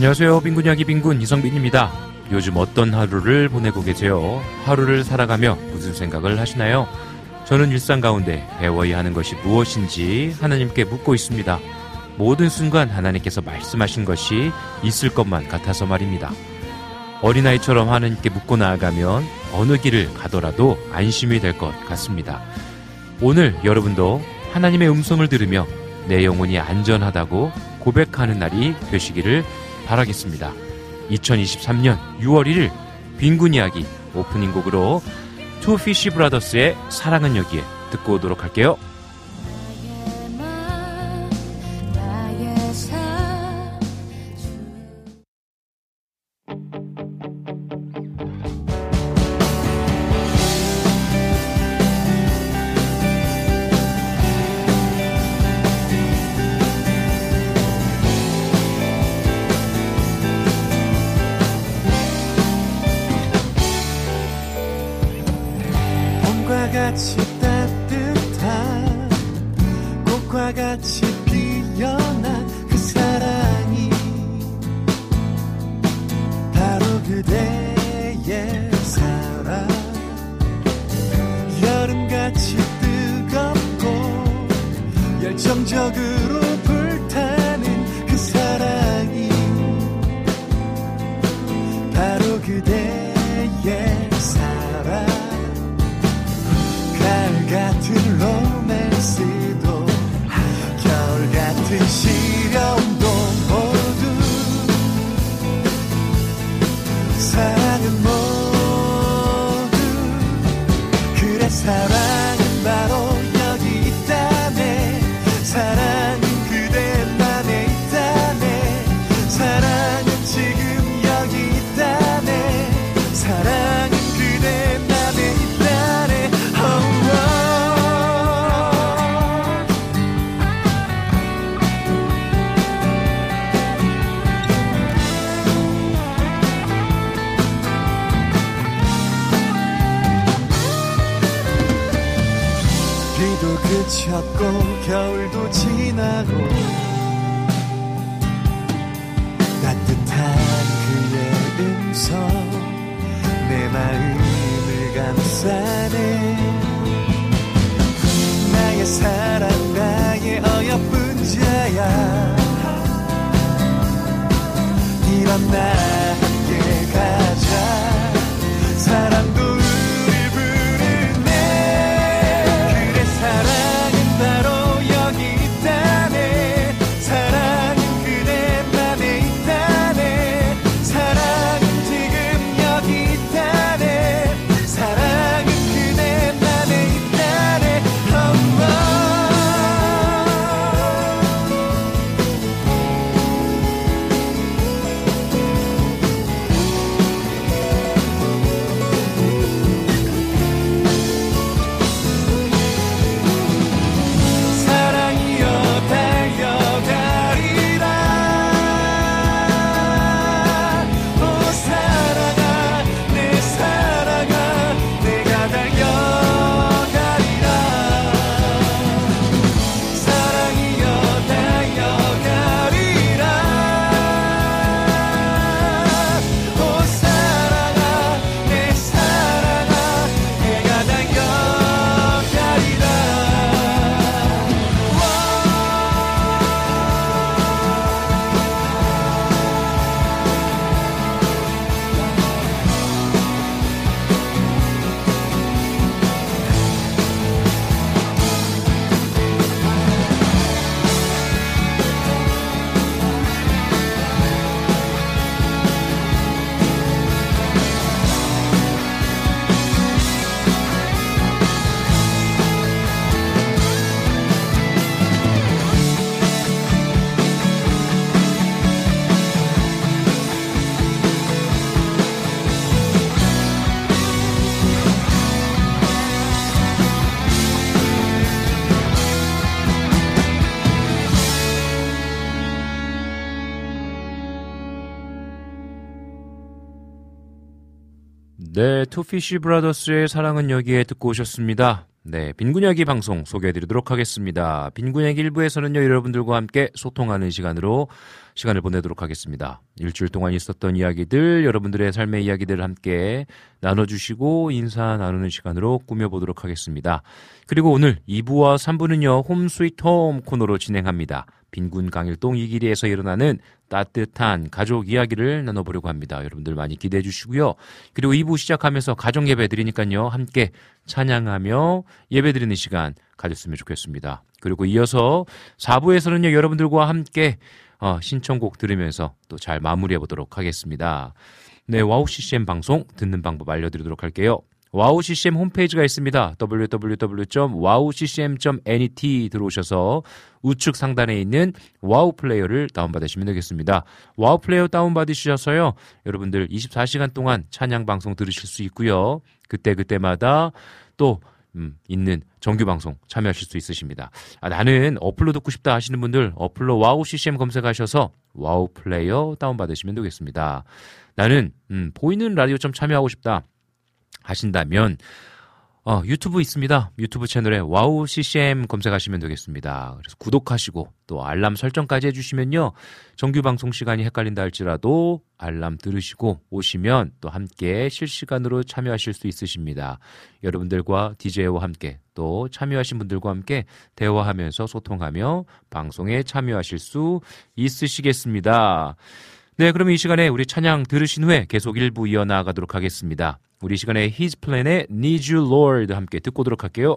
안녕하세요. 빈군 이야기 빈군 이성빈입니다. 요즘 어떤 하루를 보내고 계세요? 하루를 살아가며 무슨 생각을 하시나요? 저는 일상 가운데 배워야 하는 것이 무엇인지 하나님께 묻고 있습니다. 모든 순간 하나님께서 말씀하신 것이 있을 것만 같아서 말입니다. 어린아이처럼 하나님께 묻고 나아가면 어느 길을 가더라도 안심이 될 것 같습니다. 오늘 여러분도 하나님의 음성을 들으며 내 영혼이 안전하다고 고백하는 날이 되시기를 바라겠습니다. 2023년 6월 1일 빈군 이야기 오프닝 곡으로 투피시 브라더스의 사랑은 여기에 듣고 오도록 할게요. 투피쉬 브라더스의 사랑은 여기에 듣고 오셨습니다. 네, 빈군야기 방송 소개해드리도록 하겠습니다. 빈군야기 1부에서는요, 여러분들과 함께 소통하는 시간으로 시간을 보내도록 하겠습니다. 일주일 동안 있었던 이야기들, 여러분들의 삶의 이야기들을 함께 나눠주시고 인사 나누는 시간으로 꾸며보도록 하겠습니다. 그리고 오늘 2부와 3부는요, 홈 스위트 홈 코너로 진행합니다. 빈군 강일동 이길이에서 일어나는 따뜻한 가족 이야기를 나눠보려고 합니다. 여러분들 많이 기대해 주시고요. 그리고 2부 시작하면서 가족 예배 드리니까요. 함께 찬양하며 예배 드리는 시간 가졌으면 좋겠습니다. 그리고 이어서 4부에서는요. 여러분들과 함께 어, 신청곡 들으면서 또 잘 마무리해 보도록 하겠습니다. 네, 와우 CCM 방송 듣는 방법 알려드리도록 할게요. 와우 CCM 홈페이지가 있습니다. www.wowccm.net 들어오셔서 우측 상단에 있는 와우 플레이어를 다운받으시면 되겠습니다. 와우 플레이어 다운받으셔서요. 여러분들 24시간 동안 찬양 방송 들으실 수 있고요. 그때그때마다 또 음, 있는 정규 방송 참여하실 수 있으십니다. 아, 나는 어플로 듣고 싶다 하시는 분들 어플로 와우 CCM 검색하셔서 와우 플레이어 다운받으시면 되겠습니다. 나는 음, 보이는 라디오 좀 참여하고 싶다. 하신다면 어, 유튜브 있습니다. 유튜브 채널에 와우 CCM 검색하시면 되겠습니다. 그래서 구독하시고 또 알람 설정까지 해주시면요. 정규 방송 시간이 헷갈린다 할지라도 알람 들으시고 오시면 또 함께 실시간으로 참여하실 수 있으십니다. 여러분들과 DJ와 함께 또 참여하신 분들과 함께 대화하면서 소통하며 방송에 참여하실 수 있으시겠습니다. 네, 그럼 이 시간에 우리 찬양 들으신 후에 계속 일부 이어나가도록 하겠습니다. 우리 시간에 His Plan의 Need You Lord 함께 듣고 오도록 할게요.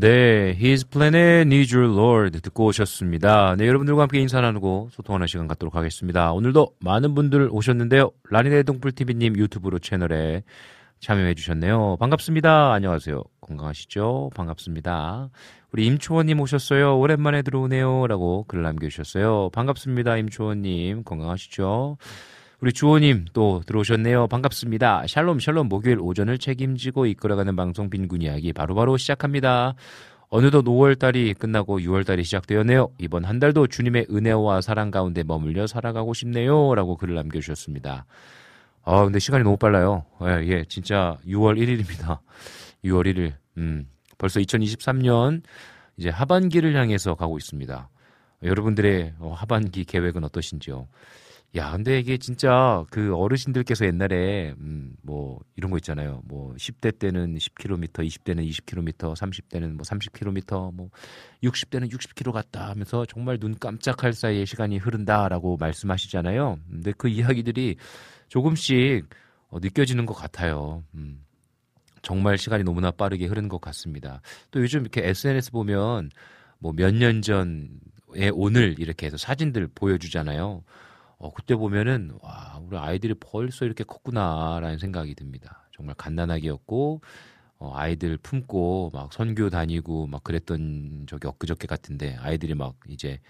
네, His Planet Needs Your Lord 듣고 오셨습니다. 네, 여러분들과 함께 인사 나누고 소통하는 시간 갖도록 하겠습니다. 오늘도 많은 분들 오셨는데요. 라니네 동풀TV님 유튜브로 채널에 참여해 주셨네요. 반갑습니다. 안녕하세요. 건강하시죠? 반갑습니다. 우리 임초원님 오셨어요. 오랜만에 들어오네요. 라고 글 남겨주셨어요. 반갑습니다. 임초원님. 건강하시죠? 우리 주호님 또 들어오셨네요. 반갑습니다. 샬롬 샬롬 목요일 오전을 책임지고 이끌어가는 방송 빈군 이야기 바로 바로 시작합니다. 어느덧 5월달이 끝나고 6월달이 시작되었네요. 이번 한 달도 주님의 은혜와 사랑 가운데 머물려 살아가고 싶네요. 라고 글을 남겨주셨습니다. 아, 근데 시간이 너무 빨라요. 예, 예 진짜 6월 1일입니다. 6월 1일. 음, 벌써 2023년 이제 하반기를 향해서 가고 있습니다. 여러분들의 어, 하반기 계획은 어떠신지요? 야, 근데 이게 진짜 그 어르신들께서 옛날에 음, 뭐 이런 거 있잖아요. 뭐 10대 때는 10km, 20대는 20km, 30대는 뭐 30km, 뭐 60대는 60km 갔다 하면서 정말 눈 깜짝할 사이에 시간이 흐른다라고 말씀하시잖아요. 근데 그 이야기들이 조금씩 어, 느껴지는 것 같아요. 음. 정말 시간이 너무나 빠르게 흐르는 것 같습니다. 또 요즘 이렇게 SNS 보면 뭐 몇 년 전에 오늘 이렇게 해서 사진들 보여주잖아요. 어, 그때 보면은, 와, 우리 아이들이 벌써 이렇게 컸구나라는 생각이 듭니다. 정말 갓난아기였고, 어, 아이들 품고 막 선교 다니고 막 그랬던 적이 엊그저께 같은데 아이들이 막 이제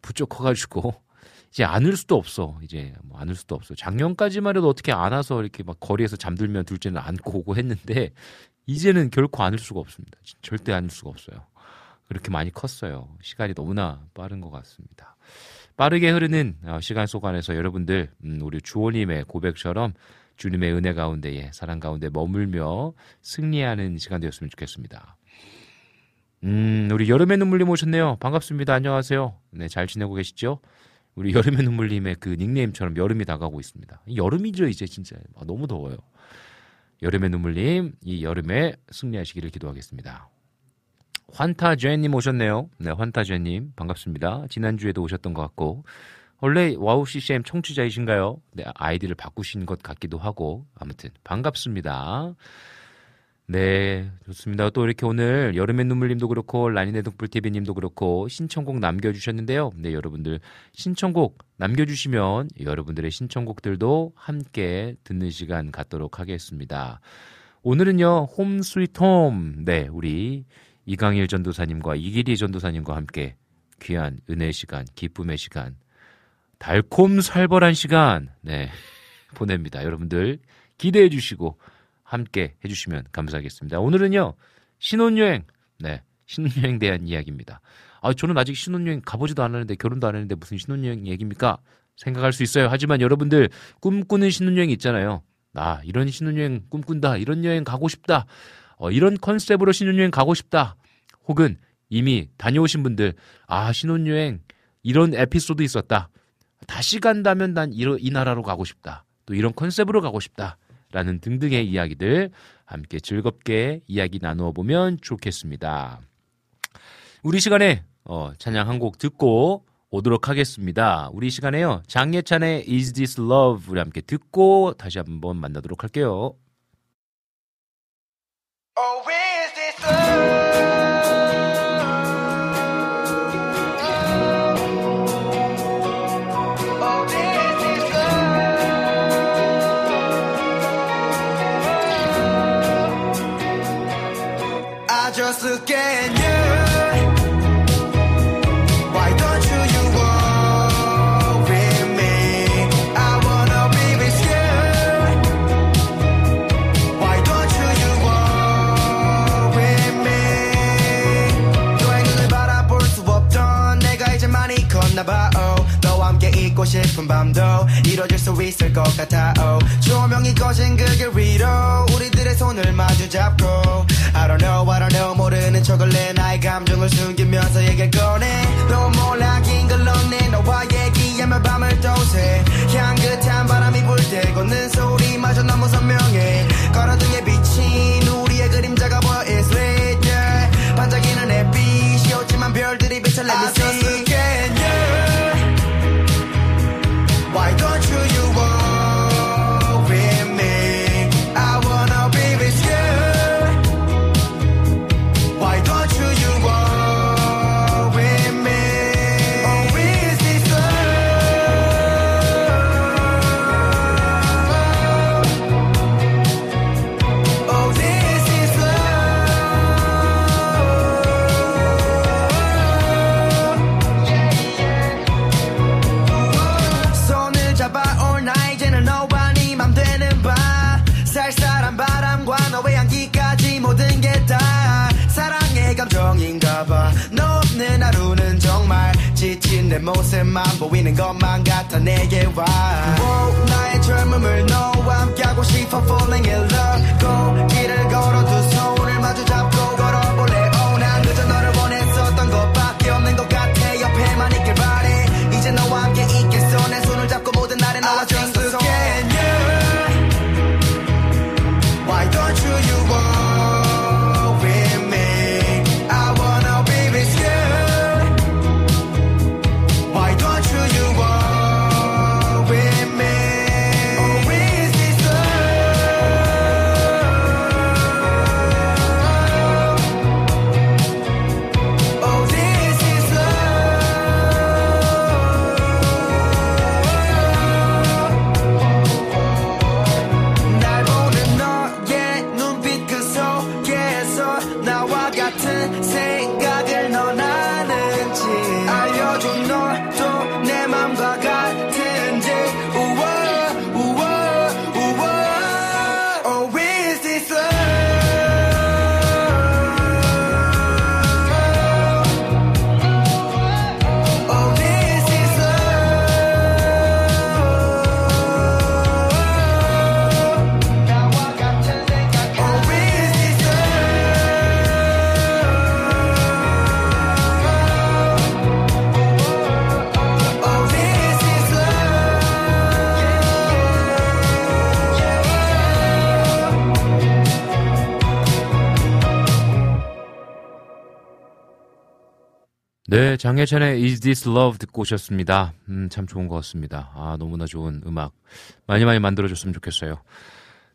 부쩍 커가지고 이제 안을 수도 없어. 이제 뭐 안을 수도 없어. 작년까지만 해도 어떻게 안아서 이렇게 막 거리에서 잠들면 둘째는 안고 오고 했는데 이제는 결코 안을 수가 없습니다. 절대 안을 수가 없어요. 그렇게 많이 컸어요. 시간이 너무나 빠른 것 같습니다. 빠르게 흐르는 어, 시간 속 안에서 여러분들 음, 우리 주호님의 고백처럼 주님의 은혜 가운데에 사랑 가운데 머물며 승리하는 시간 되었으면 좋겠습니다. 음, 우리 여름의 눈물님 오셨네요. 반갑습니다. 안녕하세요. 네, 잘 지내고 계시죠? 우리 여름의 눈물님의 그 닉네임처럼 여름이 다가오고 있습니다. 여름이죠, 이제 진짜. 아, 너무 더워요. 여름의 눈물님, 이 여름에 승리하시기를 기도하겠습니다. 환타제님 오셨네요. 네, 환타제님 반갑습니다. 지난주에도 오셨던 것 같고 원래 와우 CCM 청취자이신가요? 네, 아이디를 바꾸신 것 같기도 하고 아무튼 반갑습니다. 네, 좋습니다. 또 이렇게 오늘 여름의 눈물님도 그렇고 라니네 독불TV님도 그렇고 신청곡 남겨주셨는데요. 네, 여러분들 신청곡 남겨주시면 여러분들의 신청곡들도 함께 듣는 시간 갖도록 하겠습니다. 오늘은요, Home Sweet Home. 네, 우리 이강일 전도사님과 이기리 전도사님과 함께 귀한 은혜의 시간, 기쁨의 시간, 달콤 살벌한 시간, 네, 보냅니다. 여러분들 기대해 주시고 함께 해 주시면 감사하겠습니다. 오늘은요, 신혼여행, 네, 신혼여행 대한 이야기입니다. 아, 저는 아직 신혼여행 가보지도 않았는데, 결혼도 안 했는데 무슨 신혼여행 얘기입니까? 생각할 수 있어요. 하지만 여러분들 꿈꾸는 신혼여행 있잖아요. 아, 이런 신혼여행 꿈꾼다. 이런 여행 가고 싶다. 어, 이런 컨셉으로 신혼여행 가고 싶다. 혹은 이미 다녀오신 분들, 아, 신혼여행 이런 에피소드 있었다. 다시 간다면 난 이, 이 나라로 가고 싶다. 또 이런 컨셉으로 가고 싶다. 라는 등등의 이야기들 함께 즐겁게 이야기 나누어 보면 좋겠습니다. 우리 시간에 어, 찬양 한 곡 듣고 오도록 하겠습니다. 우리 시간에요. 장예찬의 Is This Love 우리 함께 듣고 다시 한번 만나도록 할게요. Oh, is this love? 싶은 밤도 이뤄질 수 있을 것 같아 oh. 조명이 꺼진 그길 위로 우리들의 손을 마주 잡고. I don't know I don't know 모르는 척을 내 나의 감정을 숨기면서 얘기를 꺼내. 너 몰라 긴걸 넣네 너와 얘기하며 밤을 또새 향긋한 바람이 불 때 걷는 소리마저 너무 선명해. 걸어등에 비친 우리의 그림자가 보여 It's lit yeah. 반짝이는 햇빛이 없지만 별들이 비쳐 Let me see 내 모습만 보이는 것만 같아 내게 와. Wow, 나의 젊음을 너와 함께하고 싶어 falling in love. 고 길을 걸어 두 손을 마주 잡고 걸어볼래. Oh 난 그저 너를 원했었던 것밖에 없는 것 같아. 옆에만 있길 바래. 이제 너와 함께 있겠어. 내 손을 잡고 모든 날에 너와 줬 장혜찬의 Is This Love 듣고 오셨습니다. 음, 참 좋은 것 같습니다. 아, 너무나 좋은 음악. 많이 많이 만들어줬으면 좋겠어요.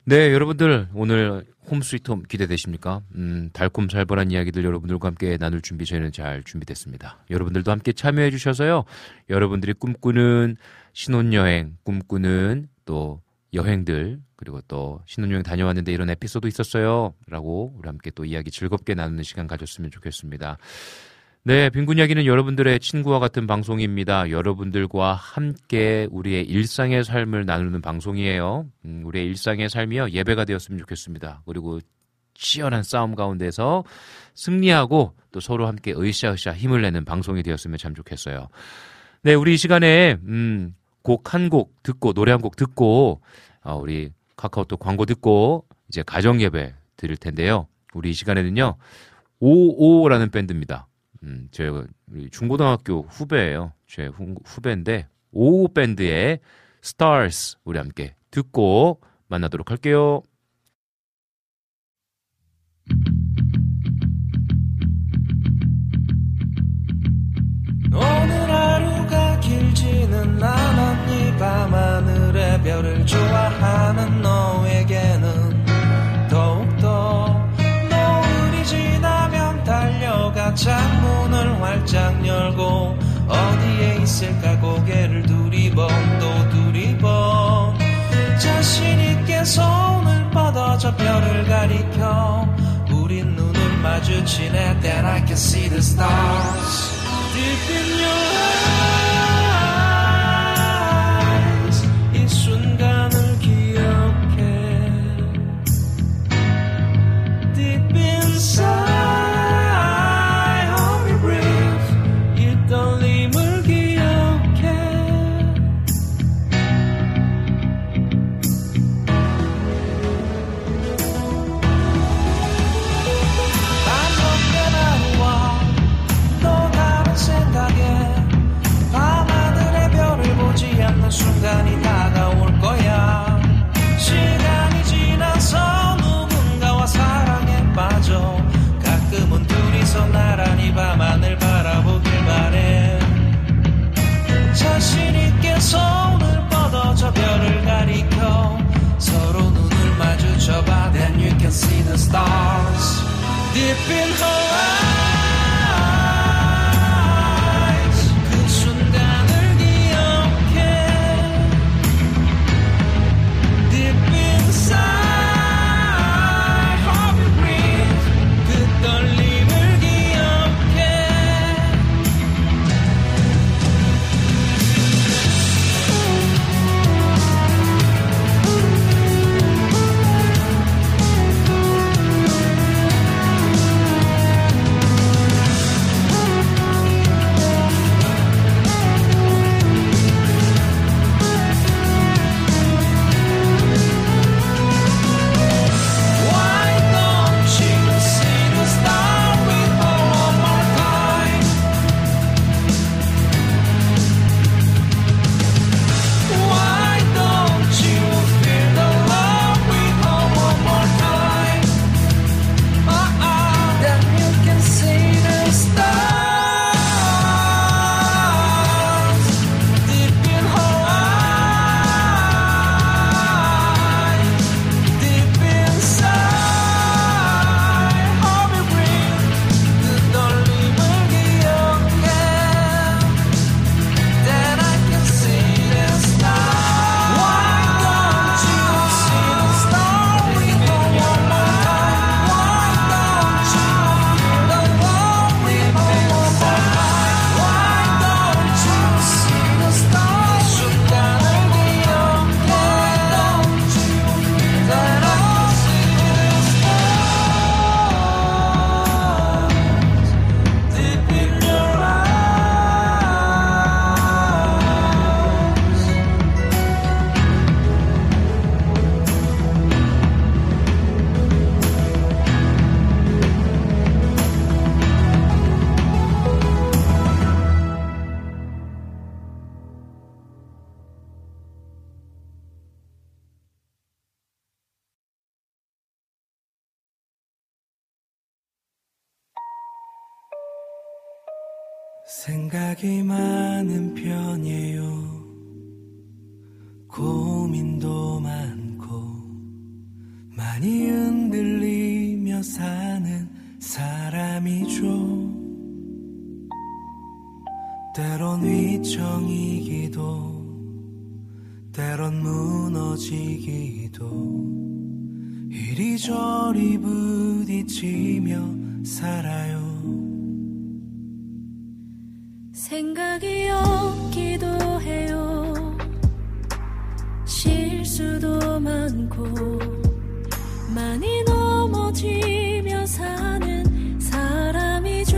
네, 여러분들, 오늘 홈 스위트 홈 기대되십니까? 음, 달콤 살벌한 이야기들 여러분들과 함께 나눌 준비 저희는 잘 준비됐습니다. 여러분들도 함께 참여해 주셔서요. 여러분들이 꿈꾸는 신혼여행, 꿈꾸는 또 여행들, 그리고 또 신혼여행 다녀왔는데 이런 에피소드 있었어요. 라고 우리 함께 또 이야기 즐겁게 나누는 시간 가졌으면 좋겠습니다. 네, 빈곤 이야기는 여러분들의 친구와 같은 방송입니다. 여러분들과 함께 우리의 일상의 삶을 나누는 방송이에요. 음, 우리의 일상의 삶이요 예배가 되었으면 좋겠습니다. 그리고 치열한 싸움 가운데서 승리하고 또 서로 함께 으쌰으쌰 힘을 내는 방송이 되었으면 참 좋겠어요. 네, 우리 이 시간에 음, 곡 한 곡 듣고 노래 한 곡 듣고 어, 우리 카카오톡 광고 듣고 이제 가정 예배 드릴 텐데요. 우리 이 시간에는요. 오오라는 밴드입니다. 음, 제 중고등학교 후배예요. 제 후, 후배인데 오오 밴드의 Stars 우리 함께 듣고 만나도록 할게요. 오늘 하루가 길지는 않았니 밤하늘의 별을 좋아하는 너에게는 창문을 활짝 열고 어디에 있을까 고개를 두리번 또 두리번. 자신 있게 손을 뻗어 저 별을 가리켜 우린 눈을 마주치네 Then I can see the stars. Deep in your eyes 손을 뻗어 저 별을 가리켜 서로 눈을 마주쳐봐 Then you can see the stars Deep in her eyes 사는 사람이죠. 때론 위청이기도 때론 무너지기도 이리저리 부딪히며 살아요. 생각이 없기도 해요. 실수도 많고 많이 넘어지며 사는 사람이죠.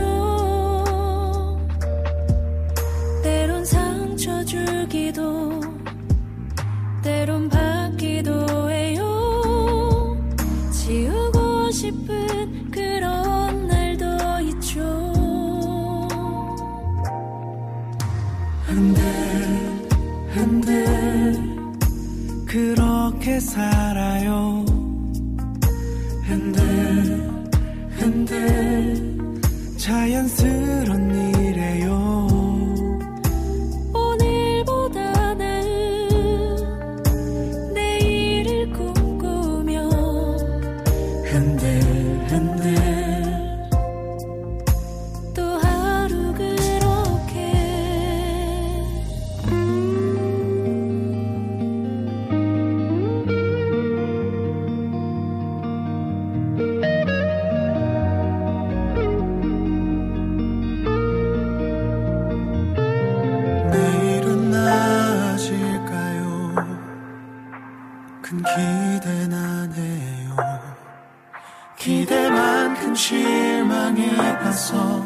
때론 상처 주기도 때론 받기도 해요. 지우고 싶은 그런 날도 있죠. 한들 한들 그렇게 살아요 자연스런 일 실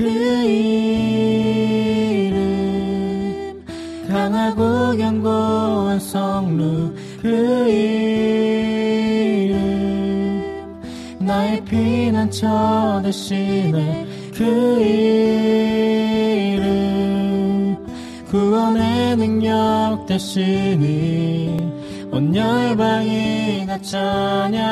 그 이름 강하고 견고한 성루 그 이름 나의 피난처 대신에 그 이름 구원의 능력 대신에 온 열방이 나 찬양하네.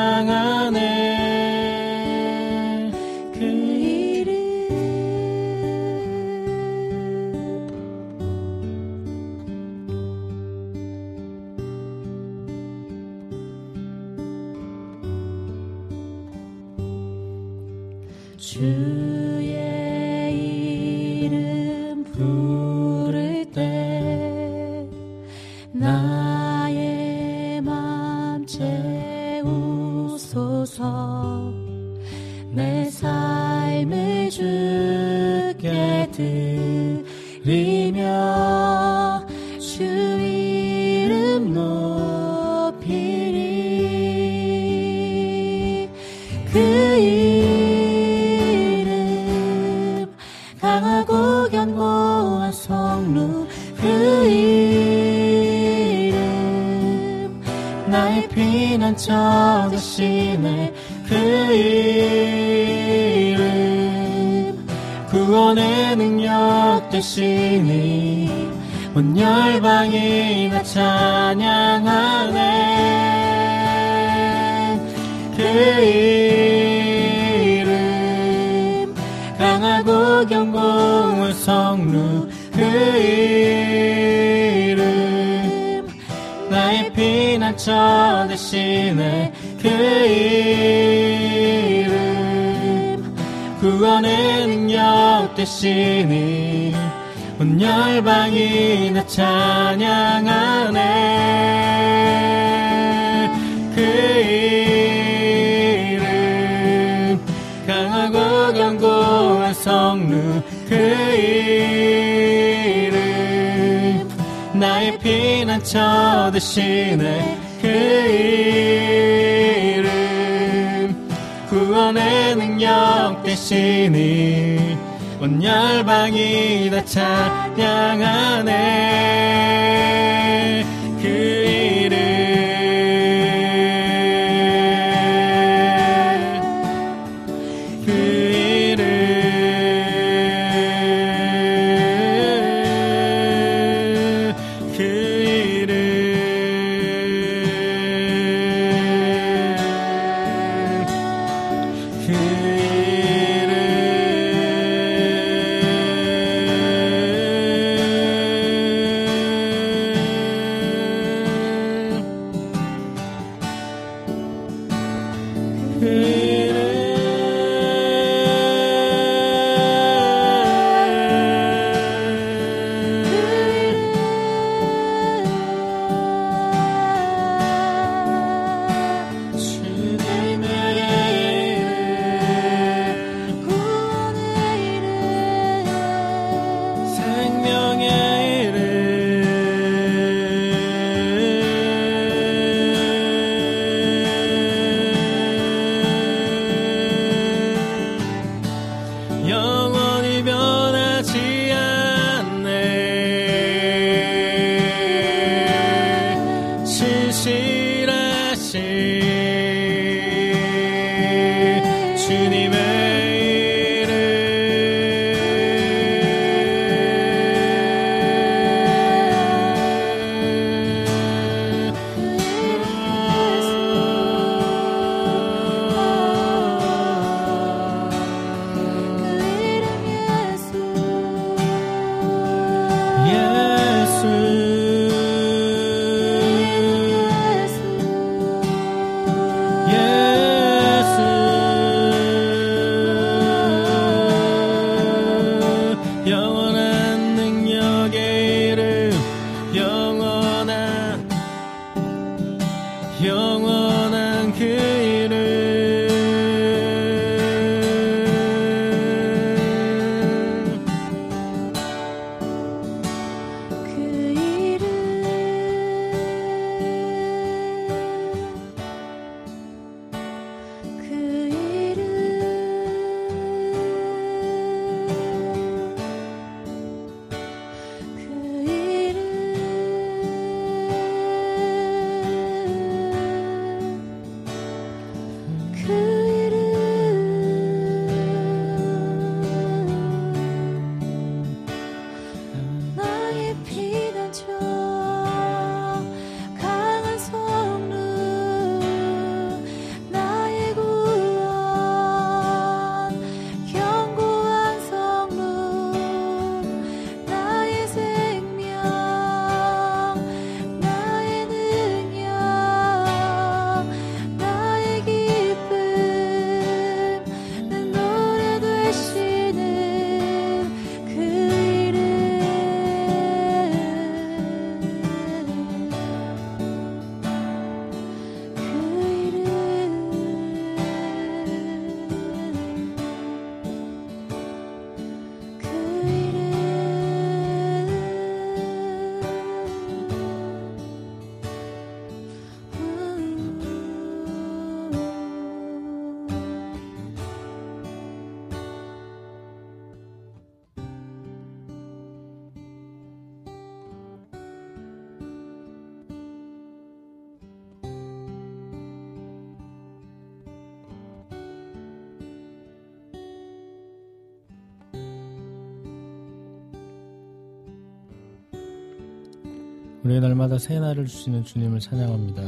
새 날을 주시는 주님을 찬양합니다.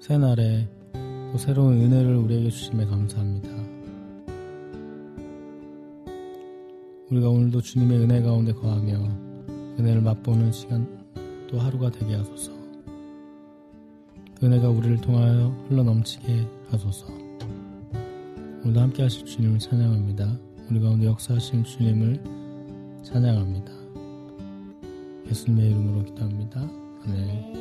새 날에 또 새로운 은혜를 우리에게 주심에 감사합니다. 우리가 오늘도 주님의 은혜 가운데 거하며 은혜를 맛보는 시간 또 하루가 되게 하소서. 그 은혜가 우리를 통하여 흘러 넘치게 하소서. 오늘도 함께 하실 주님을 찬양합니다. 우리 가운데 역사하신 주님을 찬양합니다. 예수님의 이름으로 기도합니다. 아멘.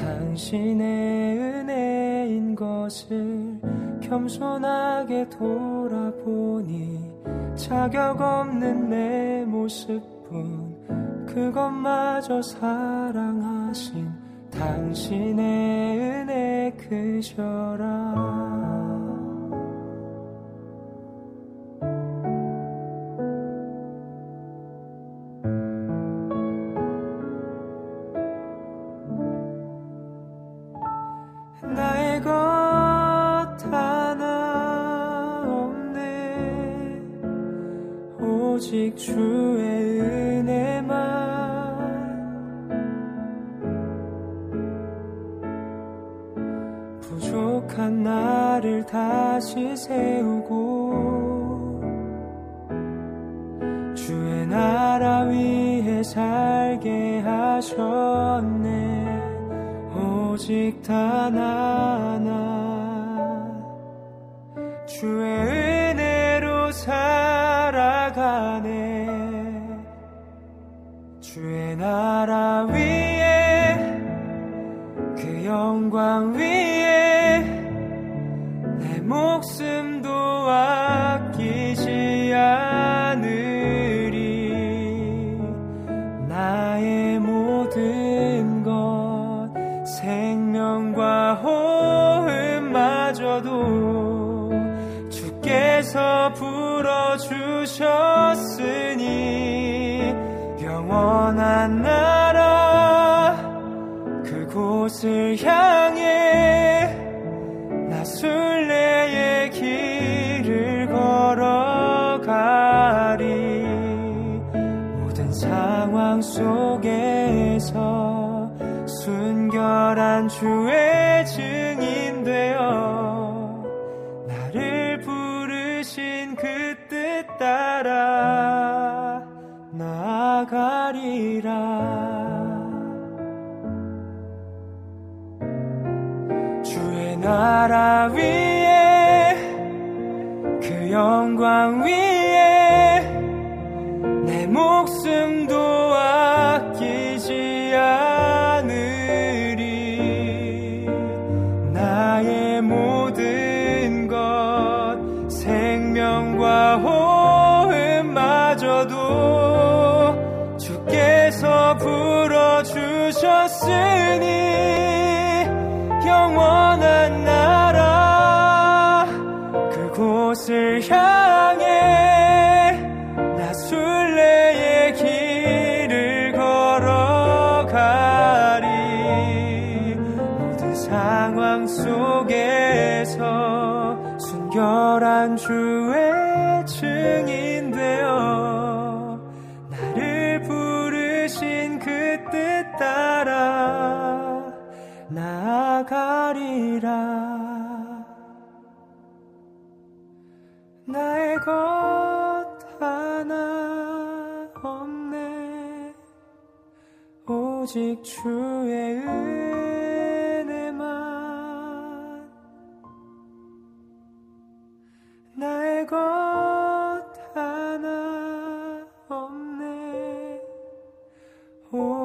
당신의 은혜인 것을 겸손하게 돌아보니 자격 없는 내 모습뿐 그것마저 사랑하신 당신의 은혜 그저라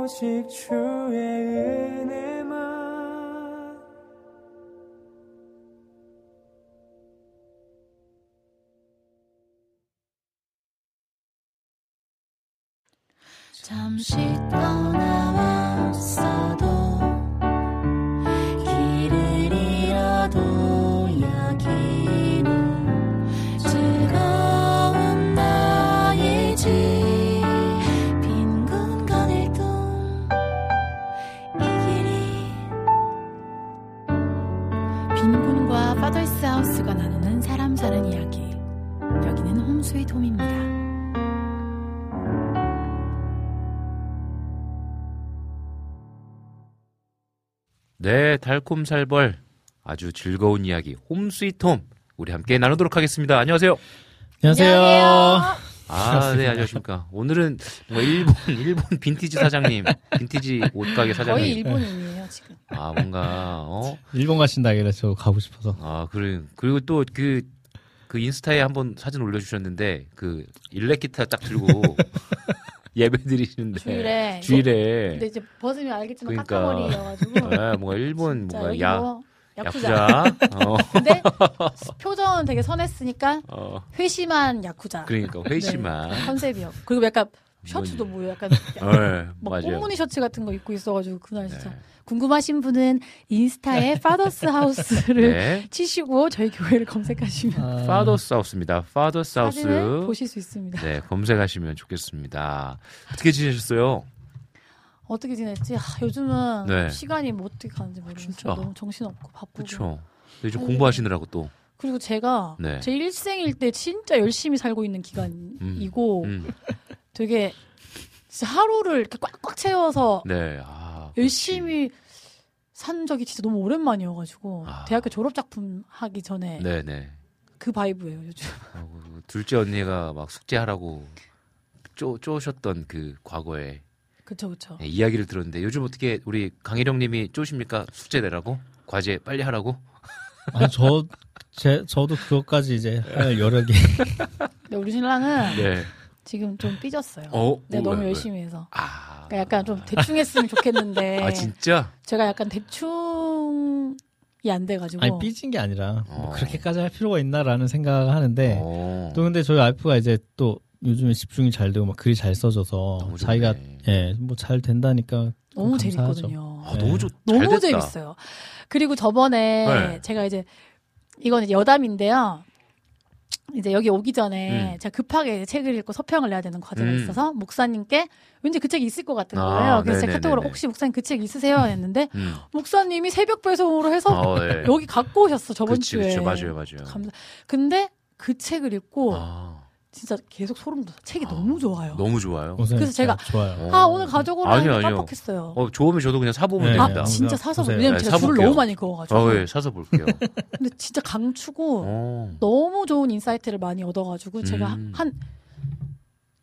오직 주의 은혜 네, 달콤살벌 아주 즐거운 이야기 홈스위트홈 우리 함께 나누도록 하겠습니다. 안녕하세요. 안녕하세요. 아, 네, 안녕하십니까. 오늘은 뭐 일본 일본 빈티지 사장님, 빈티지 옷가게 거의 사장님. 일본인이에요 지금. 아, 뭔가 어? 일본 가신다길래 저 가고 싶어서. 아, 그래. 그리고 또 그 그 인스타에 한번 사진 올려 주셨는데 그 일렉 기타 딱 들고 예배 드리시는데 주일에. 주일에 근데 이제 벗으면 알겠지만 그러니까. 까까머리여가지고. 네, 뭔가 일본 뭔가 여기 야뭐 야쿠자. 야쿠자. 어. 근데 표정은 되게 선했으니까 어. 회심한 야쿠자. 그러니까 회심한. 컨셉이요. 그리고 약간 셔츠도 뭐 약간 네, 막. 꽃무늬 셔츠 같은 거 입고 있어가지고 그날 진짜 네. 궁금하신 분은 인스타에 Father's House를 네. 치시고 저희 교회를 검색하시면 아, Father's House입니다. Father's 사진을 하우스. 보실 수 있습니다. 네, 검색하시면 좋겠습니다. 어떻게 지내셨어요? 어떻게 지냈지? 아, 요즘은 네. 시간이 뭐 어떻게 가는지 모르겠어요. 진짜. 너무 정신 없고 바쁘고. 그렇죠. 요즘 아니, 공부하시느라고 또. 그리고 제가 네. 제 일생일 때 진짜 열심히 살고 있는 기간이고 음. 되게 진짜 하루를 이렇게 꽉꽉 채워서 네. 아, 열심히 산 적이 진짜 너무 오랜만이어가지고 아. 대학교 졸업 작품 하기 전에 네, 네. 그 바이브예요 요즘. 하고 둘째 언니가 막 숙제하라고 쪼 쪼셨던 그 과거에 그쵸 그쵸. 네, 이야기를 들었는데 요즘 어떻게 우리 강희령님이 쪼십니까? 숙제 내라고? 과제 빨리 하라고? 아, 저, 제, 저도 그것까지 이제 할 여력이. 근데 우리 신랑은 네. 지금 좀 삐졌어요. 어? 내가 어, 너무 왜, 왜? 열심히 해서. 아. 그러니까 약간 좀 대충 했으면 좋겠는데 아 진짜? 제가 약간 대충 이 안 돼가지고 아니 삐진 게 아니라 뭐 어. 그렇게까지 할 필요가 있나라는 생각을 하는데 어. 또 근데 저희 와이프가 이제 또 요즘에 집중이 잘 되고 막 글이 잘 써져서. 자기가 예뭐 잘 된다니까 너무 감사하죠. 재밌거든요. 아, 너무 좋. 잘 너무. 재밌어요. 그리고 저번에 네. 제가 이제 이건 여담인데요. 이제 여기 오기 전에 음. 제가 급하게 책을 읽고 서평을 내야 되는 과제가 음. 있어서 목사님께 왠지 그 책이 있을 것 같은 아, 거예요. 그래서 제가 네네네네. 카톡으로 혹시 목사님 그 책 있으세요? 했는데 음. 목사님이 새벽 배송으로 해서 어, 예. 여기 갖고 오셨어 저번 그치, 주에. 그치, 맞아요, 맞아요. 감사. 근데 그 책을 읽고 아, 진짜 계속 소름 돋아. 책이 아, 너무 좋아요. 너무 좋아요. 그래서 제가 좋아요. 아 오늘 가져오라 아니요. 깜빡했어요. 어, 좋으면 저도 그냥 사보면 네. 됩니다. 아 아, 진짜 사서 보세요. 왜냐면 네, 제가 사볼게요. 너무 많이 그어가지고. 어, 예, 사서 볼게요. 근데 진짜 강추고 어. 너무 좋은 insight를 많이 얻어가지고 제가 음. 한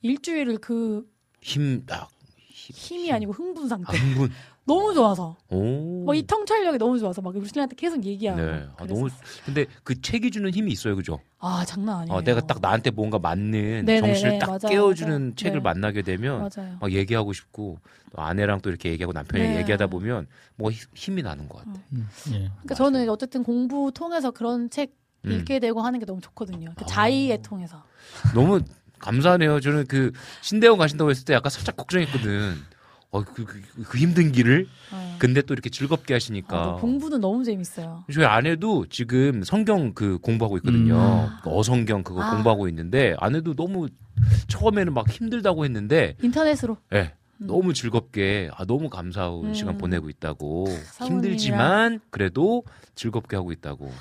일주일을 그 힘, 딱. 힘이 아니고 흥분 상태. 흥분 너무 좋아서. 오. 뭐이 통찰력이 너무 좋아서 막 루시한테 계속 얘기하고. 네. 아. 너무, 근데 그 책이 주는 힘이 있어요, 그죠? 아 장난 아니에요. 어, 내가 딱 나한테 뭔가 맞는 네네네, 정신을 딱 맞아요, 깨워주는 맞아요. 책을 네. 만나게 되면 맞아요. 막 얘기하고 싶고 또 아내랑 또 이렇게 얘기하고 남편이랑 네. 얘기하다 보면 뭐 힘이 나는 것 같아. 음, 예. 그러니까 저는 어쨌든 공부 통해서 그런 책 음. 읽게 되고 하는 게 너무 좋거든요. 그 아. 자의에 통해서. 너무 감사하네요. 저는 그 신대원 가신다고 했을 때 약간 살짝 걱정했거든. 어, 그, 그, 그 힘든 길을 어. 근데 또 이렇게 즐겁게 하시니까. 아, 공부는 너무 재밌어요. 저희 아내도 지금 성경 그 공부하고 있거든요. 그 음. 어성경 그거 아. 공부하고 있는데 아내도 너무 처음에는 막 힘들다고 했는데 인터넷으로. 예. 음. 너무 즐겁게 아 너무 감사하고 음. 시간 보내고 있다고 사모님이랑- 힘들지만 그래도 즐겁게 하고 있다고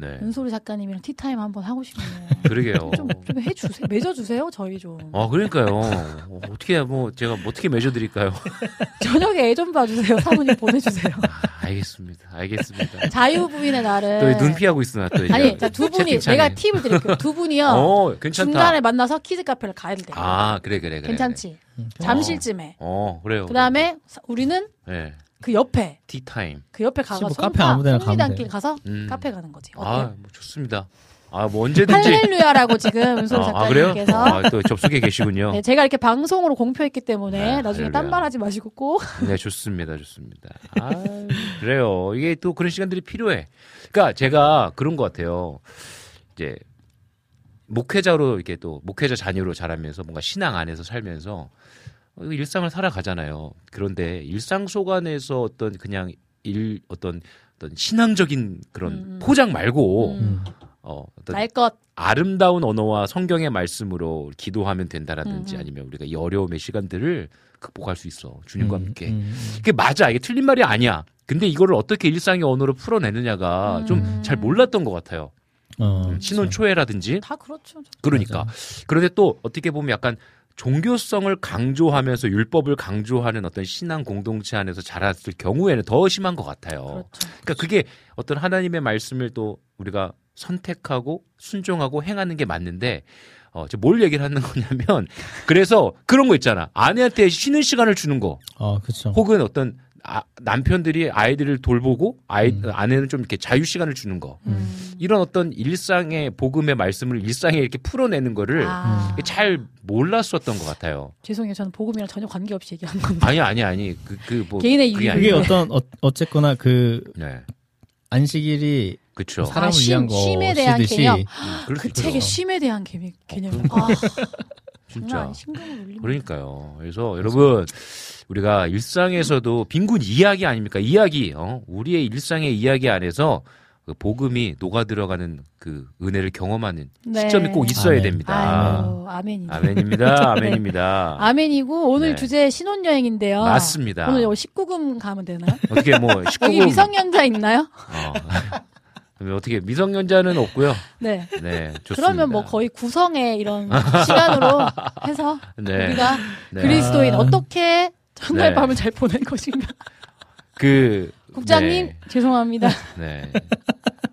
네 은솔이 작가님이랑 티타임 한번 하고 싶네요. 그러게요 좀, 좀 해주세요. 맺어주세요, 저희 좀. 어 그러니까요 어, 어떻게 뭐 제가 뭐 어떻게 맺어드릴까요 저녁에 애 좀 봐주세요. 사모님 보내주세요. 아, 알겠습니다 알겠습니다 자유부인의 날은. 또눈 피하고 있어 나또 아니, 자, 두 분이. 내가 팁을 드릴게요. 두 분이요. 어 괜찮다 중간에 만나서 키즈 카페를 가야 돼. 아 그래 그래 그래 괜찮지? 음, 잠실쯤에. 어 그래요 그 다음에 우리는 네 그 옆에, 티타임 그 옆에 가서 뭐 송파, 카페 아무 데나 가면. 가서 음. 카페 가는 거지. 어때? 아 뭐 좋습니다 아 뭐 언제든지 할렐루야라고 지금 아, 아, 그래요 작가님께서 아, 또 접속해 계시군요 네, 제가 이렇게 방송으로 공표했기 때문에 아, 나중에 할렐루야. 딴말하지 마시고 꼭 네, 좋습니다, 좋습니다. 아, 그래요. 이게 또 그런 시간들이 필요해. 그러니까 제가 그런 것 같아요. 이제 목회자로 이렇게 또 목회자 자녀로 자라면서 뭔가 신앙 안에서 살면서 어, 일상을 살아가잖아요. 그런데 일상 속 안에서 어떤 그냥 일 어떤 어떤 신앙적인 그런 음. 포장 말고 음. 어, 어떤 날 것. 아름다운 언어와 성경의 말씀으로 기도하면 된다라든지 음, 음. 아니면 우리가 이 어려움의 시간들을 극복할 수 있어. 주님과 음, 함께. 음, 음. 그게 맞아. 이게 틀린 말이 아니야. 근데 이거를 어떻게 일상의 언어로 풀어내느냐가 음. 좀잘 몰랐던 것 같아요. 어, 음, 신혼 초회라든지. 다 그렇죠. 그러니까. 그런데 또 어떻게 보면 약간 종교성을 강조하면서 율법을 강조하는 어떤 신앙 공동체 안에서 자랐을 경우에는 더 심한 것 같아요. 그렇죠. 그러니까 그게 어떤 하나님의 말씀을 또 우리가 선택하고 순종하고 행하는 게 맞는데 어, 저뭘 얘기를 하는 거냐면 그래서 그런 거 있잖아. 아내한테 쉬는 시간을 주는 거. 어, 그렇죠. 혹은 어떤 아, 남편들이 아이들을 돌보고 아이 음. 아내는 좀 이렇게 자유 시간을 주는 거. 음. 이런 어떤 일상의 복음의 말씀을 일상에 이렇게 풀어내는 거를 아. 잘 몰랐었던 것 같아요. 죄송해요. 저는 복음이랑 전혀 관계 없이 얘기한 건데. 아니 아니 아니 그 그 뭐 개인의 그게 그게. 어떤 어, 어쨌거나 그 네. 안식일이 그렇죠. 사람을 아, 쉼, 위한 쉼에 대한 개념. 음, 수 그. 책의 쉼에 대한 개념. 개념. 그러니까. 아, 진짜. 정말 심금을 울립니다. 그러니까요. 그래서 여러분 우리가 일상에서도 빈곤 이야기 아닙니까? 이야기. 어? 우리의 일상의 이야기 안에서 그 복음이 녹아 들어가는 그 은혜를 경험하는 네. 시점이 꼭 있어야 아멘. 됩니다. 아유, 아멘이네. 아멘입니다. 아멘입니다. 아멘이고 오늘 네. 주제 신혼여행인데요. 맞습니다. 오늘 여기 19금 가면 되나요? 어떻게 뭐 여기 19금 미성년자 있나요? 어. 그러면 어떻게 미성년자는 없고요. 네. 네, 좋습니다. 그러면 뭐 거의 구성의 이런 시간으로 해서 네. 우리가 네. 그리스도인 어떻게 첫날 네. 밤을 잘 보낼 것인가. 그 국장님 네. 죄송합니다. 네.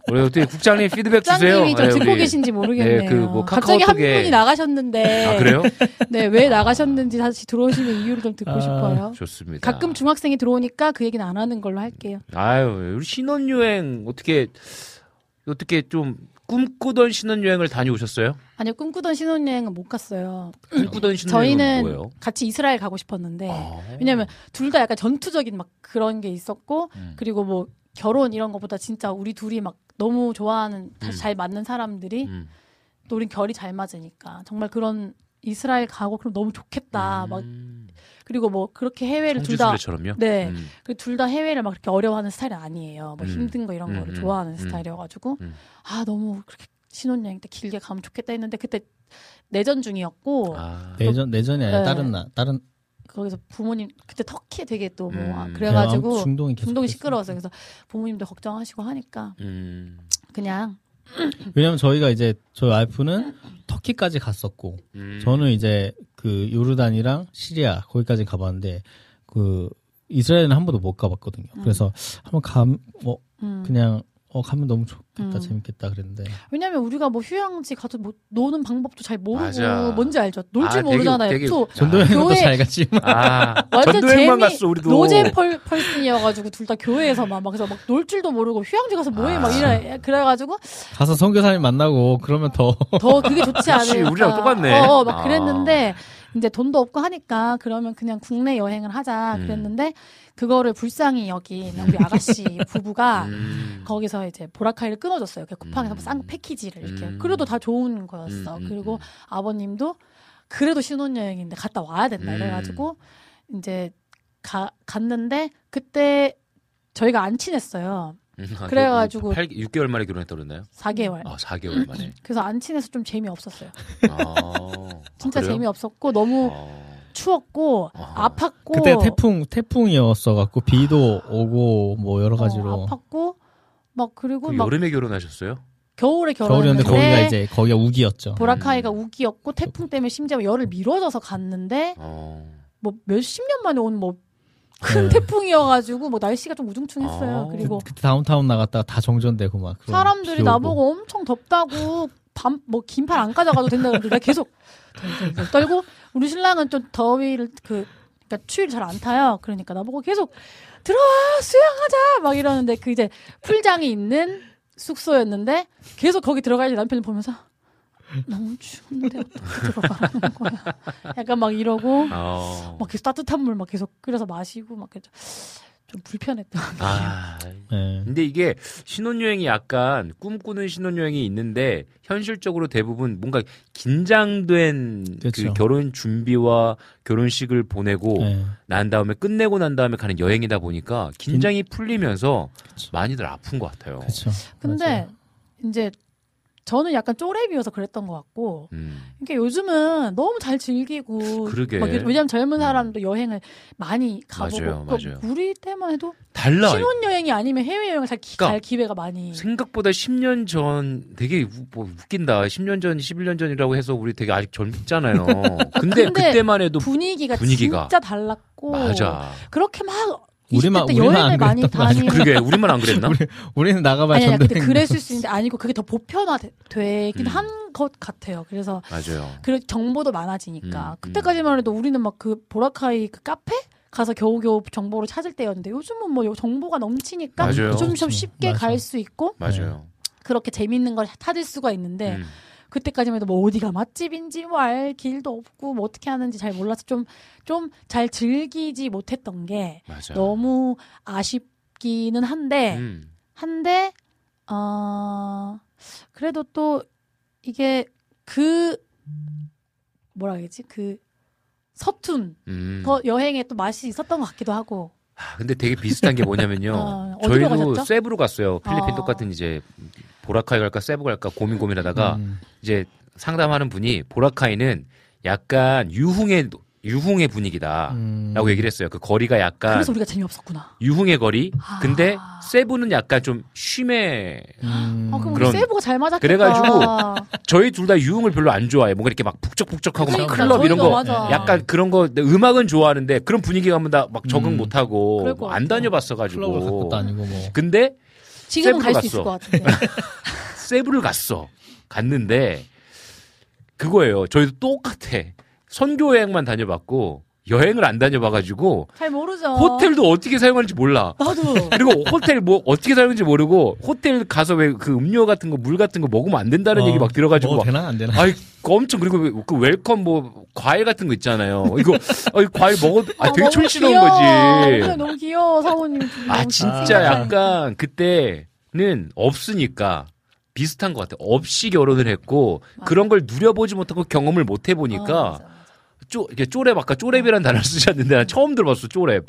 우리 어떻게 국장님 피드백 주세요. 국장님이 저 네, 듣고 우리. 계신지 모르겠네요. 네, 그뭐 갑자기 한 분이 나가셨는데 아 그래요? 네, 왜 나가셨는지 다시 들어오시면 이유를 좀 듣고 아, 싶어요. 좋습니다. 가끔 중학생이 들어오니까 그 얘기는 안 하는 걸로 할게요. 아유, 우리 신혼여행 어떻게 어떻게 좀 꿈꾸던 신혼여행을 다녀오셨어요? 아니요 꿈꾸던 신혼여행은 못 갔어요. 꿈꾸던 신혼여행은 저희는 뭐예요? 같이 이스라엘 가고 싶었는데 아. 왜냐면 둘 다 약간 전투적인 막 그런 게 있었고 음. 그리고 뭐 결혼 이런 것보다 진짜 우리 둘이 막 너무 좋아하는 다 음. 잘 맞는 사람들이 음. 또 우린 결이 잘 맞으니까 정말 그런 이스라엘 가고 그럼 너무 좋겠다 막 음. 그리고 뭐 그렇게 해외를 둘다 성지순례처럼요? 네. 음. 둘다 해외를 막 그렇게 어려워하는 스타일이 아니에요. 뭐 음. 힘든 거 이런 음, 거를 음, 좋아하는 음. 스타일이어 가지고 음. 아 너무 그렇게 신혼여행 때 길게 가면 좋겠다 했는데 그때 내전 중이었고 아. 내전 내전이 아니라 네. 다른 나 다른 거기서 부모님 그때 터키에 되게 또뭐 음. 그래가지고 네, 중동이 중동이. 시끄러웠어요. 그래서 부모님도 걱정하시고 하니까 음. 그냥 왜냐면 저희가 이제 저희 와이프는 터키까지 갔었고 음. 저는 이제 그 요르단이랑 시리아 거기까지 가봤는데 그 이스라엘은 한 번도 못 가봤거든요. 음. 그래서 한번 가 뭐 음. 그냥 어 가면 너무 좋겠다 음. 재밌겠다 그랬는데 왜냐면 우리가 뭐 휴양지 가서 뭐 노는 방법도 잘 모르고 맞아. 뭔지 알죠? 놀줄 아, 모르잖아요. 되게- 또 전도여행은 교회- 또잘 갔지만 아, 완전 재미- 갔어 우리도. 노제 펄, 펄슨이어가지고 둘 다 교회에서만 막 그래서 막 놀 줄도 모르고 휴양지 가서 뭐해 막 아. 이래 그래가지고 가서 선교사님 만나고 그러면 더더 그게 좋지 않을까. 우리랑 똑같네. 어, 어, 막 아. 그랬는데 이제 돈도 없고 하니까 그러면 그냥 국내 여행을 하자 음. 그랬는데 그거를 불쌍히 여긴 우리 아가씨 부부가 음. 거기서 이제 보라카이를 끊어줬어요. 그 쿠팡에서 음. 싼 패키지를 이렇게. 음. 그래도 다 좋은 거였어. 음, 음, 그리고 음. 아버님도 그래도 신혼여행인데 갔다 와야 된다 음. 이래가지고 이제 가, 갔는데 그때 저희가 안 친했어요. 음, 아, 그래가지고- 8, 6개월 만에 결혼했다 그랬나요? 4개월. 아, 4개월 만에. 그래서 안 친해서 좀 재미 없었어요. 아, 진짜 아, 그래요? 재미 없었고 너무 어. 추웠고. 아팠고 그때 태풍 태풍이었어 갖고 비도 오고 뭐 여러 가지로 어, 아팠고 막 그리고 그막 여름에 결혼하셨어요? 겨울에 겨울이었는데 결혼했는데 거기가 이제 거기가 우기였죠. 보라카이가 음. 우기였고 태풍 때문에 심지어 열을 미뤄져서 갔는데 어. 뭐 몇십 년 만에 온뭐 큰 네. 태풍이어가지고 뭐 날씨가 좀 우중충했어요. 아. 그리고 그때 다운타운 나갔다가 다 정전되고 막 사람들이. 나보고 엄청 덥다고 밤 뭐 긴팔 안 가져가도 된다 그러는데 내가 계속 덜덜덜 떨고 우리 신랑은 좀 더위를 그 그러니까 추위를 잘 안 타요. 그러니까 나보고 계속 들어와 수영하자 막 이러는데 그 이제 풀장이 있는 숙소였는데 계속 거기 들어가야지 남편이 보면서 너무 추운데 어떻게 들어가라는 거야. 약간 막 이러고 어. 막 계속 따뜻한 물 막 계속 끓여서 마시고 막 그래서 좀 불편했던. 아. 네. 근데 이게 신혼여행이 약간 꿈꾸는 신혼여행이 있는데 현실적으로 대부분 뭔가 긴장된 그. 결혼 준비와 결혼식을 보내고 네. 난 다음에 끝내고 난 다음에 가는 여행이다 보니까 긴장이 풀리면서 그쵸. 많이들 아픈 것 같아요. 그렇죠. 근데 이제 저는 약간 쪼렙이어서 그랬던 것 같고 음. 이게 요즘은 너무 잘 즐기고 그러게. 막 왜냐면 젊은 음. 사람도 여행을 많이 가보고 맞아요, 그 맞아요. 우리 때만 해도 달라. 신혼여행이 아니면 해외여행을 잘 기, 그러니까 갈 기회가 많이 생각보다 10년 전 되게 우- 뭐 웃긴다. 10년 전, 11년 전이라고 해서 우리 되게 아직 젊잖아요. 근데, 근데 그때만 해도 분위기가, 분위기가. 진짜 달랐고 맞아. 그렇게 막 우리만- 20대 때 우리만 여행을 안 많이? 다니고 그러게 우리만 안 그랬나? 우리 우리 는 나가봐야 아니 아니 근데 그랬을 수 있는데 아니고 그게 더 보편화되긴 음. 한것 같아요. 그래서 맞아요. 그리고 정보도 많아지니까 음, 그때까지만 해도 우리는 막 그 보라카이 그 카페 가서 겨우겨우 정보를 찾을 때였는데 요즘은 뭐 정보가 넘치니까 맞아요. 좀, 좀 그렇죠. 쉽게. 갈 수 있고 맞아요. 그렇게 재밌는 걸 찾을 수가 있는데 음. 그때까지만 해도 뭐 어디가 맛집인지 뭐 알 길도 없고 뭐 어떻게 하는지 잘 몰라서 좀 좀 잘 즐기지 못했던 게 맞아. 너무 아쉽기는 한데 음. 한데 어 그래도 또 이게 그 뭐라 해야지 그 서툰 음. 거 여행에 또 맛이 있었던 것 같기도 하고 아, 근데 되게 비슷한 게 뭐냐면요. 어, 저희도? 세부로 갔어요. 필리핀 어. 똑같은 이제 보라카이 갈까 세부 갈까 고민 고민하다가 음. 이제 상담하는 분이 보라카이는 약간 유흥의 유흥의 분위기다라고 음. 얘기를 했어요. 그 거리가 약간 그래서 우리가 재미없었구나. 유흥의 거리. 아. 근데 세부는 약간 좀 쉼의 음. 아, 그럼 그런- 우리 세부가 잘 맞았겠다. 그래가지고 저희 둘 다 유흥을 별로 안 좋아해. 뭔가 이렇게 막 북적북적하고 막 그러니까, 클럽 이런 거 맞아. 약간 그런 거 음악은 좋아하는데 그런 분위기 가면 다 막 적응 음. 못 하고 그럴 것안 같아요. 다녀봤어 클럽을. 것도 아니고 뭐. 근데 지금은 갈 수 있을 것. 같은데. 세부를 갔어. 갔는데 그거예요. 저희도 똑같아. 선교 여행만 다녀봤고 여행을 안 다녀봐가지고 잘 모르죠. 호텔도 어떻게 사용하는지 몰라. 나도. 그리고 호텔 뭐 어떻게 사용하는지 모르고 호텔 가서 왜 그 음료 같은 거 물 같은 거 먹으면 안 된다는 어, 얘기 막 들어가지고 뭐막 되나 안 되나? 아이 엄청 그리고 왜- 그 welcome 뭐 과일 같은 거 있잖아요. 이거 아, 이 과일 먹어도 아, 되게 너무 촌스러운. 거지. 너무 귀여워 사모님. 아 진짜 귀여워. 약간 그때는 없으니까 비슷한 것 같아. 없이 결혼을 했고 그런 걸 누려보지 못하고 경험을 못 어, 해보니까 맞아, 맞아. 쪼 이게 쪼랩 아까 쪼랩이라는 단어를 쓰셨는데 난 처음 들어봤어 쪼랩.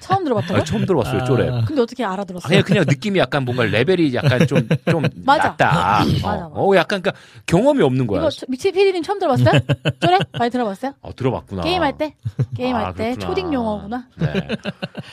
처음 들어봤다고? 아, 처음 들어봤어요 아. 쪼랩. 근데 어떻게 알아들었어? 그냥 그냥 느낌이 약간 뭔가 레벨이 약간 좀좀 맞아. 낮다. 맞아, 어, 맞아. 어, 약간 그러니까 경험이 없는 거야. 이거 저- 미치 피디님 처음 들어봤어요? 쪼래? 많이 들어봤어요? 어, 들어봤구나. 게임할 때? 게임할 아, 때. 초딩 용어구나. 네.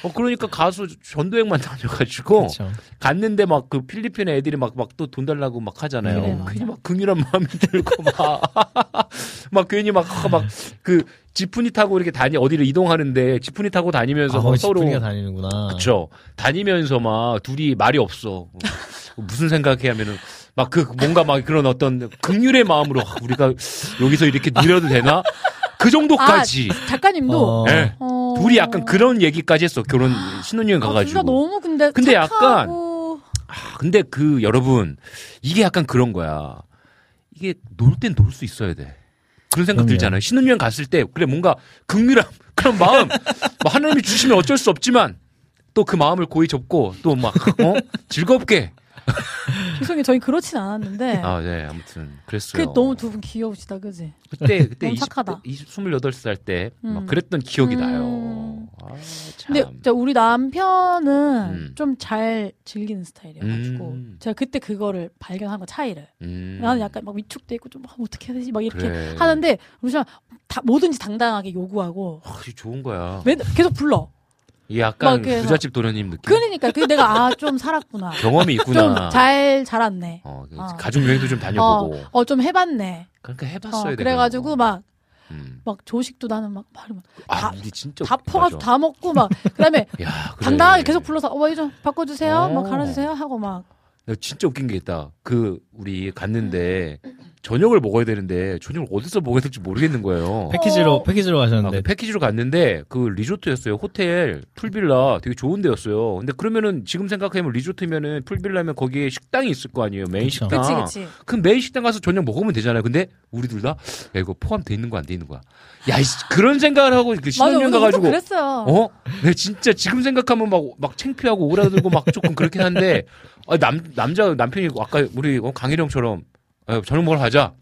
어 그러니까 가수 전도행만 다녀가지고 그렇죠. 갔는데 막 그 필리핀 애들이 막 막 또 돈 달라고 막 하잖아요. 그래, 맞아. 괜히 막 긍휼한 마음이 들고 막 막 괜히 막 막그 지프니 타고 이렇게 다니 어디를 이동하는데 지프니 타고 다니면서 아, 막 서로 지프니가 다니는구나. 그쵸 다니면서 막 둘이 말이 없어 무슨 생각해 하면은 막 그 뭔가 막 그런 어떤 긍휼의 마음으로 아, 우리가 여기서 이렇게 누려도 되나 그 정도까지 작가님도 어. 예. 어... 둘이 약간 그런 얘기까지 했어 결혼 신혼여행 아, 가가지고 너무 근데 근데 착하고... 아, 근데 그 여러분 이게 약간 그런 거야. 이게 놀 땐 놀 수 있어야 돼. 그런 생각 그럼요. 들잖아요. 신혼여행 갔을 때 그래 뭔가 극렬한 그런 마음 뭐 하나님이 주시면 어쩔 수 없지만 또 그 마음을 고이 접고 또 막 어? 즐겁게 죄송해요 저희 그렇진 않았는데 아 네 아무튼 그랬어요. 그 너무 두 분 귀여우시다 그지? 그때 그때 너무 20, 착하다. 20, 28살 때막 음. 그랬던 기억이 음. 나요. 아, 참. 근데 우리 남편은 음. 좀잘 즐기는 스타일이어 가지고 음. 제가 그때 그거를 발견한 거 차이를 음. 나는 약간 막 위축돼 있고 좀 아, 어떻게 해야 되지 막 이렇게 그래. 하는데 우리 다 뭐든지 당당하게 요구하고 아, 좋은 거야. 맨 계속 불러 이 약간 막 그래서- 부잣집 도련님 느낌. 그러니까 그 내가 아 좀 살았구나 경험이 좀 있구나. 잘 자랐네 어, 그 어. 가족 여행도 좀 다녀보고. 어좀 해봤네 그러니까 어, 해봤어야 돼. 그래가지고 막막 음. 조식도 나는 막 말이 막 아, 다- 우리 진짜 다 퍼가지고. 다 먹고 막 그다음에 야, 그래. 당당하게 계속 불러서 어머니 좀 바꿔주세요 어. 막 갈아주세요 하고 막 야, 진짜 웃긴 게 있다. 그 우리 갔는데 저녁을 먹어야 되는데 저녁을 어디서 먹어야 될지 모르겠는 거예요. 패키지로 패키지로 아, 가셨는데 그 패키지로 갔는데 그 리조트였어요. 호텔 풀빌라 되게 좋은 데였어요. 근데 그러면은 지금 생각하면 리조트면은 풀빌라면 거기에 식당이 있을 거 아니에요. 메인 그쵸. 식당. 그치 그치 그럼 메인 식당 가서 저녁 먹으면 되잖아요. 근데 우리 둘 다 야 이거 포함돼 있는 거 안 돼 있는 거야. 야 이씨, 그런 생각을 하고 그 신혼여행 가가지고 그랬어요 어? 내 진짜 지금 생각하면 막, 막 창피하고 오그라들고 막 조금 그렇긴 한데, 아, 남, 남자, 남편이 아까 우리 어, 강일이 형처럼, 아, 저녁 먹으러 가자.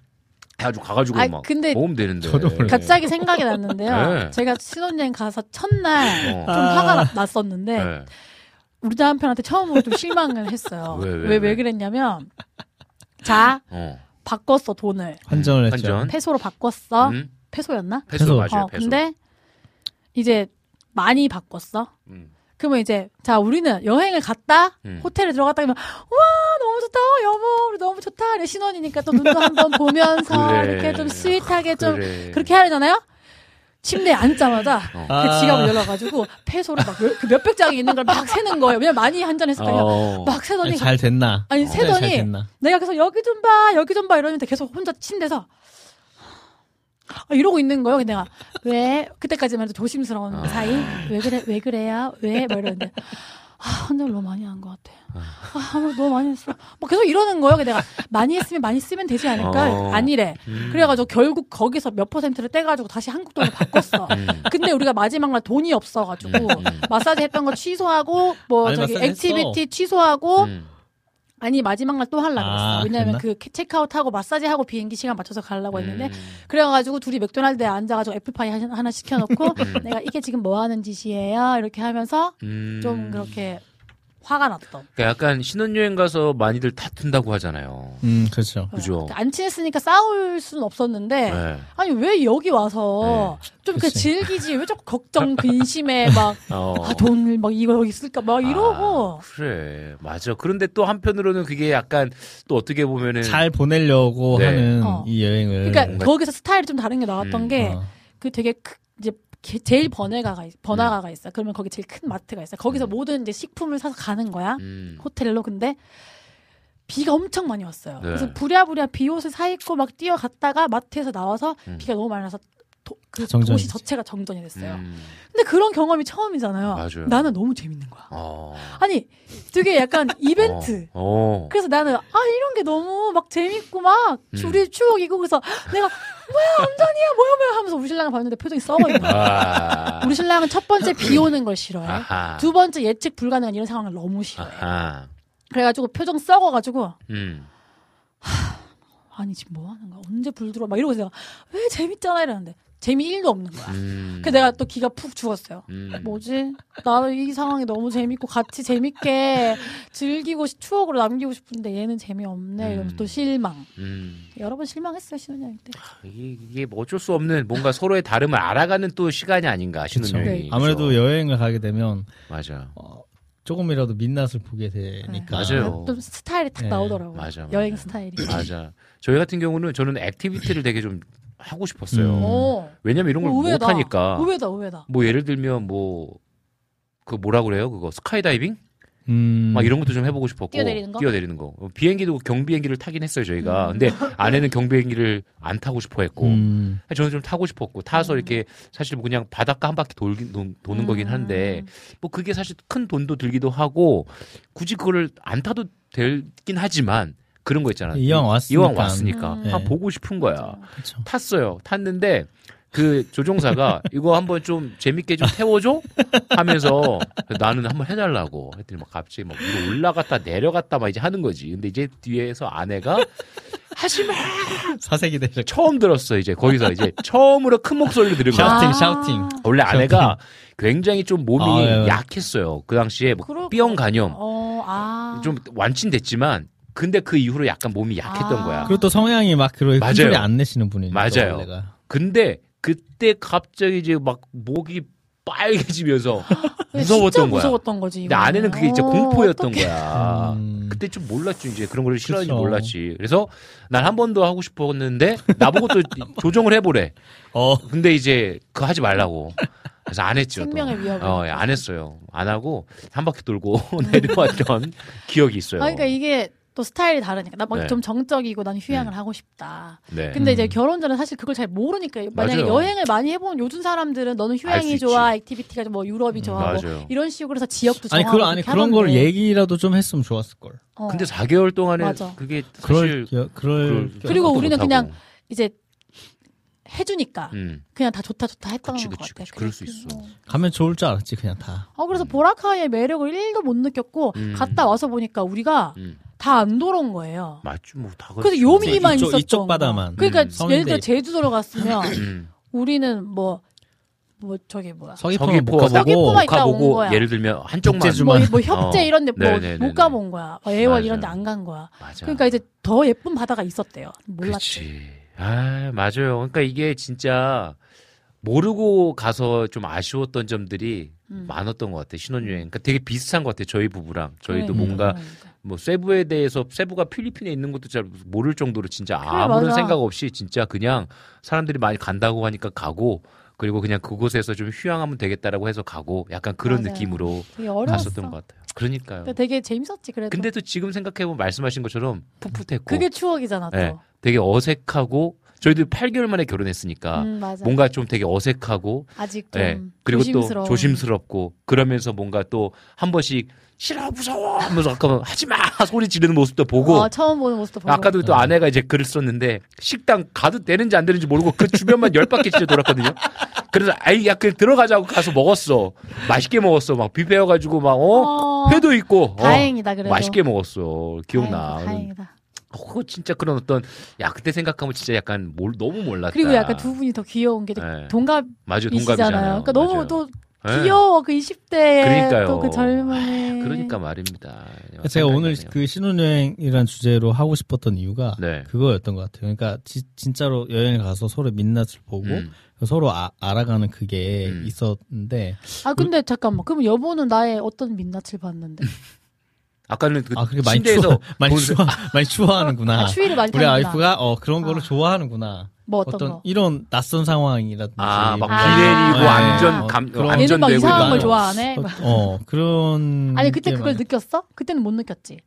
해가지고 가가지고 아막 근데 먹으면 되는데. 저도 몰라요. 갑자기 생각이 났는데요 네. 제가 신혼여행 가서 첫날 어. 좀 화가 나- 났었는데 네. 우리 남편한테 처음으로 좀 실망을 했어요 왜, 왜, 왜, 왜 왜? 그랬냐면 자 어. 바꿨어 돈을 환전을 했죠. 환전. 페소로 바꿨어 음? 페소였나? 패소 패소. 맞아요. 어 패소. 근데 이제 많이 바꿨어 음. 그러면 이제 자 우리는 여행을 갔다 음. 호텔에 들어갔다 그러면 와 너무 좋다 어, 여보 우리 너무 좋다 이래 신혼이니까 또 눈도 한번 보면서 그래. 이렇게 좀 sweet하게 좀 그래. 그렇게 해야 되잖아요 침대에 앉자마자 어. 그 아. 지갑을 열어가지고 페소를 막 그 몇백 장이 있는 걸 막 세는 거예요 왜냐면 많이 환전했으니까 어. 막 세더니 아니, 잘 됐나? 아니, 어, 세더니 잘 됐나? 내가 계속 여기 좀 봐, 여기 좀 봐 이러는데 계속 혼자 침대에서 아, 이러고 있는 거예요. 근데 내가 왜 그때까지만 해도 조심스러운 아. 사이 왜 그래 왜 그래요 왜막 이러는데 아 혼자 너무 많이 한 것 같아. 아 너무 많이 했어. 막 계속 이러는 거예요. 내가 많이 했으면 많이 쓰면 되지 않을까? 어. 아니래. 음. 그래가지고 결국 거기서 몇 퍼센트를 떼가지고 다시 한국 돈으로 바꿨어. 음. 근데 우리가 마지막 날 돈이 없어가지고 음, 음. 마사지 했던 거 취소하고 뭐 아니, 저기 activity 취소하고 음. 아니 마지막 날또 하려고 아, 그랬어. 왜냐면 그랬나? 그 체크아웃 하고 마사지 하고 비행기 시간 맞춰서 가려고 했는데 음. 그래가지고 둘이 맥도날드에 앉아가지고 애플파이 하나 하나 시켜놓고 음. 내가 이게 지금 뭐 하는 짓이에요 이렇게 하면서 음. 좀 그렇게 화가 났던. 그러니까 약간 신혼여행 가서 많이들 다툰다고 하잖아요. 음, 그렇죠. 그죠. 안 친했으니까 싸울 수는 없었는데 네. 아니 왜 여기 와서 좀그 그치. 즐기지 왜 자꾸 걱정 근심에 막 어. 아, 돈을 막 이거 여기 쓸까 막 이러고 아, 그래 맞아 그런데 또 한편으로는 그게 약간 또 어떻게 보면은 잘 보내려고 네. 하는 어. 이 여행을. 그러니까 뭔가- 거기서 스타일이 좀 다른 게 나왔던 음, 게 어. 그 되게 크, 이제 게- 제일 번화가가 있- 번화가가 있어. 그러면 거기 제일 큰 마트가 있어. 거기서 음. 모든 이제 식품을 사서 가는 거야. 음. 호텔로. 근데 비가 엄청 많이 왔어요. 네. 그래서 부랴부랴 비옷을 사 입고 막 뛰어갔다가 마트에서 나와서 음. 비가 너무 많이 나서 도, 그 정전이지. 도시 자체가 정전이 됐어요. 음. 근데 그런 경험이 처음이잖아요. 맞아요. 나는 너무 재밌는 거야. 어. 아니, 되게 약간 이벤트. 어. 그래서 나는 아 이런 게 너무 막 재밌고 막 음. 우리 추억이고 그래서 내가 뭐야 운전이야 뭐야 뭐야 하면서 우리 신랑을 봤는데 표정이 썩어 있는 거야. 아. 우리 신랑은 첫 번째 비 오는 걸 싫어해. 아하. 두 번째 예측 불가능한 이런 상황을 너무 싫어해. 아하. 그래가지고 표정 썩어가지고 음. 아니 지금 뭐 하는 거야? 언제 불 들어? 막 이러고 내가 왜 재밌잖아 이러는데 재미 1도 없는 거야. 음. 그래서 내가 또 기가 푹 죽었어요. 음. 뭐지? 나는 이 상황이 너무 재밌고 같이 재밌게 즐기고 싶- 추억으로 남기고 싶은데 얘는 재미없네. 이러면서 음. 또 실망. 음. 여러 번 실망했어요 신혼여행 때. 이게, 이게 뭐 어쩔 수 없는 뭔가 서로의 다름을 알아가는 또 시간이 아닌가. 신혼여행이. 네. 아무래도? 여행을 가게 되면 맞아. 어, 조금이라도 민낯을 보게 되니까. 맞아요. 좀 스타일이 딱 네. 나오더라고요. 맞아, 맞아. 여행 스타일이. 맞아. 저희 같은 경우는 저는 activity를 되게 좀 하고 싶었어요. 음. 오. 왜냐면 이런 걸 어, 의외다. 못하니까. 의외다, 의외다. 뭐 예를 들면 뭐, 그 뭐라 그래요? 그거 스카이다이빙? 음. 막 이런 것도 좀 해보고 싶었고. 뛰어내리는 거? 뛰어내리는 거. 어, 비행기도 경비행기를 타긴 했어요, 저희가. 음. 근데 아내는 경비행기를 안 타고 싶어 했고. 음. 저는 좀 타고 싶었고. 타서 음. 이렇게 사실 뭐 그냥 바닷가 한 바퀴 돌긴, 도, 도는 거긴 한데. 뭐 그게 사실 큰 돈도 들기도 하고. 굳이 그거를 안 타도 되긴 하지만. 그런 거 있잖아. 이왕 왔으니까. 이왕 왔으니까. 음. 한 네. 보고 싶은 거야. 그쵸. 탔어요. 탔는데 그 조종사가 이거 한번 좀 재밌게 좀 태워줘 하면서 나는 한번 해달라고 했더니 막 갑자기 막 위로 올라갔다 내려갔다 막 이제 하는 거지. 근데 이제 뒤에서 아내가 하지마 사색이 되셨 처음 들었어 이제 거기서 이제 처음으로 큰 목소리로 들은 거야. 샤우팅, 아. 샤우팅. 원래 아내가 굉장히 좀 몸이 아, 예. 약했어요. 그 당시에 뭐 B형 것 간염 어, 아. 좀 완치됐지만 근데 그 이후로 약간 몸이 약했던 아. 거야. 그리고 또 성향이 막. 큰 소리 안 내시는 분이니까. 맞아요. 원래가. 근데 그때 갑자기 이제 막 목이 빨개지면서 무서웠던 진짜 거야. 무서웠던 거지. 근데 이거는. 아내는 그게 이제 어, 공포였던 어떡해. 거야. 음. 그때 좀 몰랐죠 이제 그런 걸 싫어하는지 그쵸. 몰랐지. 그래서 난 한 번 더 하고 싶었는데 나보고 또 조정을 해보래. 어. 근데 이제 그거 하지 말라고. 그래서 안 했죠. 또. 생명의 위협을. 어, 예, 안 했어요. 안 하고 한 바퀴 돌고 내려왔던 기억이 있어요. 아, 그러니까 이게 또 스타일이 다르니까 나막 네. 좀 정적이고 난 휴양을 음. 하고 싶다. 네. 근데 음. 이제 결혼 전에 사실 그걸 잘 모르니까 만약에 맞아요. 여행을 많이 해본 요즘 사람들은 너는 수 휴양이 있지. 좋아, activity가 뭐 유럽이 좋아, 뭐 맞아요. 이런 식으로 해서 지역도 아니, 정하고 그, 아니, 그런 걸. 얘기라도 좀 했으면 좋았을 걸. 어. 근데 4개월 동안에 맞아. 그게 그럴, 사실 겨- 그럴, 그럴 겨- 그리고 우리는 못하고. 그냥 이제 해주니까 음. 그냥 다 좋다 좋다 했던 그치, 것 그치, 같아. 그치. 그럴 수 있어. 어. 가면 좋을 줄 알았지, 그냥 다. 어, 그래서 보라카이의 매력을 1도 못 느꼈고 음. 갔다 와서 보니까 우리가 음. 다안 돌아온 거예요. 맞죠, 뭐다 그래서 요미만 있었던 이쪽 거. 바다만. 그러니까 음. 예를 들어. 제주도로 갔으면 음. 우리는 뭐뭐 저기 뭐야 못 서귀포 있다 온 가보고 거야. 예를 들면 한쪽만 뭐. 뭐 협재 어. 이런 데뭐 네네네네. 못 가본 거야. 뭐 애월 맞아. 이런 데 안 간 거야. 맞아. 그러니까 이제 더 예쁜 바다가 있었대요. 몰랐지. 그렇지. 아, 맞아요. 그러니까 이게 진짜 모르고 가서 좀 아쉬웠던 점들이 음. 많았던 것 같아요. 신혼여행. 그러니까 되게 비슷한 것 같아요. 저희 부부랑. 저희도 그러니까, 뭔가 그러니까. 뭐 세부에 대해서 세부가 필리핀에 있는 것도 잘 모를 정도로 진짜 그래, 아무런 맞아. 생각 없이 진짜 그냥 사람들이 많이 간다고 하니까 가고 그리고 그냥 그곳에서 좀 휴양하면 되겠다라고 해서 가고 약간 그런 맞아요. 느낌으로. 갔었던 것 같아요. 그러니까요. 근데 되게 재밌었지 그래도. 근데 또 지금 생각해보면 말씀하신 것처럼 풋풋했고 그게 추억이잖아 또. 네, 되게 어색하고 저희도 8개월 만에 결혼했으니까 음. 뭔가 좀 되게 어색하고 아직 좀 예, 그리고 조심스러운. 또 조심스럽고 그러면서 뭔가 또 한 번씩 싫어 무서워 하면서 아까 하지 마 소리 지르는 모습도 보고 어, 처음 보는 모습도 보고. 아까도 또 아내가 이제 글을 썼는데 식당 가도 되는지 안 되는지 모르고 그 주변만 열 바퀴 진짜 돌았거든요. 그래서 아이 야 그 들어가자고 가서 먹었어. 맛있게 먹었어. 막 뷔페여가지고 막 어, 어, 회도 있고 어, 다행이다 그래도. 맛있게 먹었어. 기억나. 다행이다, 다행이다. 어, 그거 진짜 그런 어떤 야 그때 생각하면 진짜 약간 몰, 너무 몰랐다. 그리고 약간 두 분이 더 귀여운 게 네. 동갑이시잖아요. 맞아요 동갑이잖아요. 그러니까 너무 맞아요. 또 네. 귀여워 그 20대에 그러니까요. 또그 젊음이. 그러니까 말입니다. 제가 오늘 생각이 그 신혼여행이란 주제로 하고 싶었던 이유가. 네. 그거였던 것 같아요. 그러니까 지- 진짜로 여행을 가서 서로 민낯을 보고 음. 서로 아- 알아가는 그게 음. 있었는데 아 근데 잠깐만. 그럼 여보는 나의 어떤 민낯을 봤는데? 아까는 그아 그렇게 많이 침대에서 추워 많이 본- 추워 많이 추워하는구나. 아, 추위를 많이 우리 타는구나. 와이프가 어 그런 거를 아. 좋아하는구나. 뭐 어떤, 어떤 거? 이런 낯선 상황이라든지 아, 막 아. 기내리고 네. 안전 감 그런- 얘는 막 안전되고 이상한 걸. 좋아하네. 어, 어, 그런 아니 그때 게 그걸 많- 느꼈어? 그때는 못 느꼈지.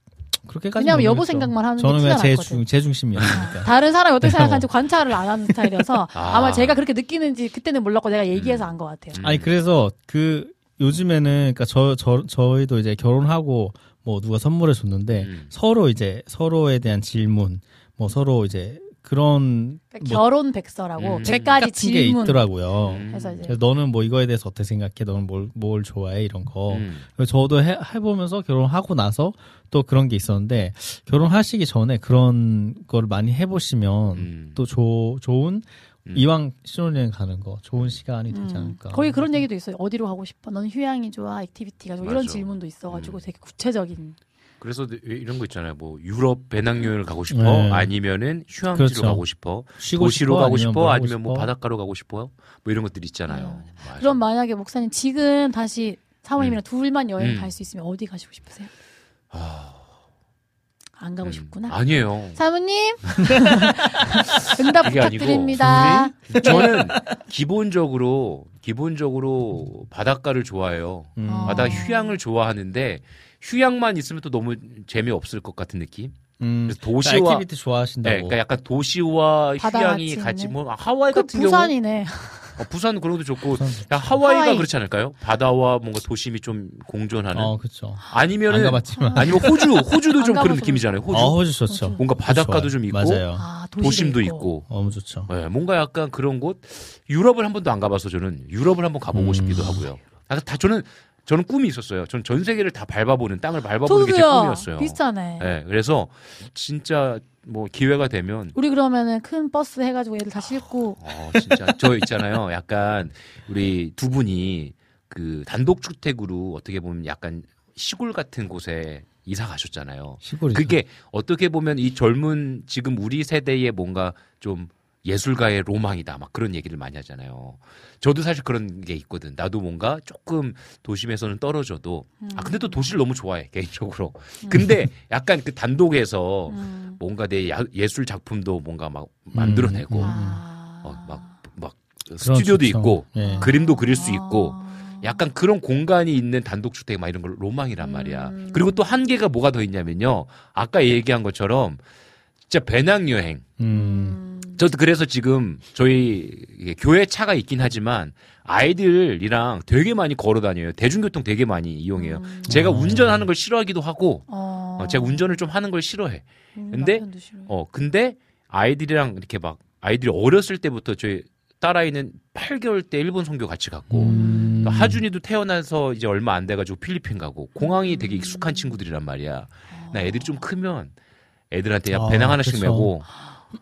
그렇게까지 왜냐면 여보. 생각만 하는 게 저는 티가 그냥 제, 났거든. 중, 제 중심이었으니까. 다른 사람이 어떻게 네. 생각하는지 관찰을 안 하는 스타일이어서 아. 아마 제가 그렇게 느끼는지 그때는 몰랐고 내가 얘기해서 안것 같아요. 음. 아니 그래서 그 요즘에는 그러니까 저, 저 저희도 이제 결혼하고 뭐 누가 선물해 줬는데 음. 서로 이제 서로에 대한 질문 뭐 서로 이제 그런 그러니까 뭐 결혼 백서라고 음. 백책 같은 게 질문. 있더라고요. 음. 그래서 이제 그래서 너는 뭐 이거에 대해서 어떻게 생각해? 너는 뭘, 뭘 좋아해? 이런 거. 음. 그래서 저도 해, 해보면서 결혼하고 나서 또 그런 게 있었는데 결혼하시기 전에 그런 거를 많이 해보시면 음. 또 조, 좋은 음. 이왕 신혼여행 가는 거 좋은 시간이 되지 음. 않을까. 거기 그런 얘기도 있어요. 어디로 가고 싶어? 넌 휴양이 좋아? activity가 좋아? 이런. 질문도 있어가지고 음. 되게 구체적인. 그래서 이런 거 있잖아요. 뭐 유럽 배낭여행을 가고 싶어, 네. 아니면은 휴양지로 그렇죠. 가고 싶어, 도시로 싶어? 가고 싶어, 뭐 아니면 뭐 싶어? 바닷가로 가고 싶어요. 뭐 이런 것들 있잖아요. 맞아. 그럼 만약에 목사님 지금 다시 사모님이랑 둘만 여행 음. 갈수 있으면 어디 가시고 싶으세요? 안 가고 음, 싶구나. 아니에요. 사모님 응답 그게 아니고 부탁드립니다. 저는 기본적으로 기본적으로 바닷가를 좋아해요. 음. 어. 바다 휴양을 좋아하는데 휴양만 있으면 또 너무 재미없을 것 같은 느낌. 음, 그래서 그러니까 도시와 activity 좋아하신다고. 네, 그러니까 약간 도시와 휴양이 같이. 뭐 아, 하와이 그 같은 경우 부산이네. 어, 부산 그런 것도 좋고 야, 하와이가 하와이. 그렇지 않을까요? 바다와 뭔가 도심이 좀 공존하는 어, 그쵸. 안 아니면은 가봤지만. 아니면 호주 호주도 안좀 그런 느낌이잖아요. 호주 어, 호주 좋죠. 뭔가 바닷가도. 좀 있고 맞아요. 아, 도심도 있고 너무 좋죠. 네, 뭔가 약간 그런 곳 유럽을 한 번도 안 가봐서 저는 유럽을 한번 가보고 음. 싶기도 하고요. 아, 다 저는 저는 꿈이 있었어요. 저는 전 세계를 다 밟아보는 땅을 밟아보는 게 제. 꿈이었어요. 비슷하네. 네, 그래서 진짜 뭐 기회가 되면 우리 그러면은 큰 버스 해가지고 애들 다 싣고 어, 진짜 저 있잖아요. 약간 우리 두 분이 그 단독 주택으로 어떻게 보면 약간 시골 같은 곳에 이사 가셨잖아요. 시골이죠. 그게 어떻게 보면 이 젊은 지금 우리 세대의 뭔가 좀 예술가의 로망이다. 막 그런 얘기를 많이 하잖아요. 저도 사실 그런 게 있거든. 나도 뭔가 조금 도심에서는 떨어져도 아 근데 또 도시를 너무 좋아해 개인적으로. 근데 약간 그 단독에서 음. 뭔가 내 야- 예술 작품도 뭔가 막 만들어내고 음. 아. 어, 막, 막 스튜디오도 좋죠. 있고 예. 그림도 그릴 수 있고 아. 약간 그런 공간이 있는 단독주택 막 이런 걸 로망이란 말이야. 음. 그리고 또 한계가 뭐가 더 있냐면요. 아까 얘기한 것처럼 진짜 배낭여행. 음. 음. 저도 그래서 지금 저희 교회 차가 있긴 하지만 아이들이랑 되게 많이 걸어 다녀요. 대중교통 되게 많이 이용해요. 음. 제가 어. 운전하는 걸 싫어하기도 하고 어. 어, 제가 운전을 좀 하는 걸 싫어해. 음, 근데. 어, 근데 아이들이랑 이렇게 막 아이들이 어렸을 때부터 저희 딸아이는 8개월 때 일본 선교 같이 갔고 음. 또 하준이도 태어나서 이제 얼마 안 돼가지고 필리핀 가고 공항이 되게 익숙한 친구들이란 말이야. 나 애들이 좀 크면 애들한테 야 아, 배낭 하나씩 그쵸. 메고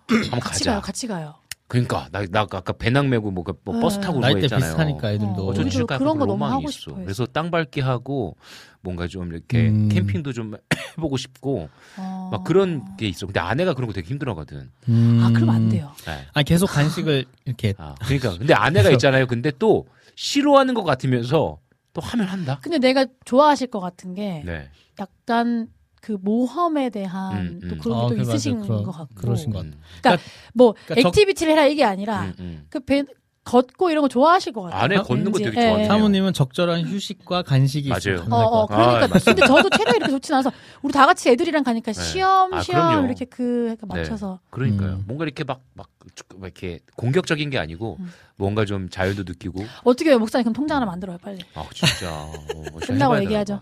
한번 같이 가자. 가요, 같이 가요. 그러니까 나, 나 아까 배낭 메고 뭐, 그 뭐 네. 버스 타고 나이대 그거 있잖아요. 비슷하니까 애들도. 어, 저 진짜 그런 거 너무 로망이 하고 있어. 싶어요. 그래서 땅 밟기 하고 뭔가 좀 이렇게 음. 캠핑도 좀 해보고 싶고 어. 막 그런 게 있어. 근데 아내가 그런 거 되게 힘들어하거든. 음. 아, 그럼 안 돼요. 네. 아니 계속 간식을 이렇게 아, 그러니까 근데 아내가 있잖아요. 근데 또 싫어하는 것 같으면서 또 하면 한다. 근데 내가 좋아하실 것 같은 게 네. 약간 그 모험에 대한 음, 음. 또 그런 아, 게또 그래, 맞아요. 있으신 그런- 것 같고 그러신 것 음, 뭐 그러니까 적- activity를 해라 이게 아니라 음, 음. 그 배, 걷고 이런 거 좋아하실 것 같아요. 아내 걷는 거. 되게 예. 좋아해요. 사모님은 적절한 휴식과 간식이 맞아요. 어, 어, 같아요. 그러니까. 아, 근데 저도 체력이 이렇게 좋진 않아서, 우리 다 같이 애들이랑 가니까 네. 시험, 아, 시험, 그럼요. 이렇게 그, 이렇게 네. 맞춰서. 그러니까요. 음. 뭔가 이렇게 막, 막, 막 이렇게 공격적인 게 아니고 음. 뭔가 좀 자연도 느끼고. 어떻게 해요, 목사님? 그럼 통장 하나 만들어요, 빨리. 아, 진짜. 어, 저 끝나고 얘기하죠.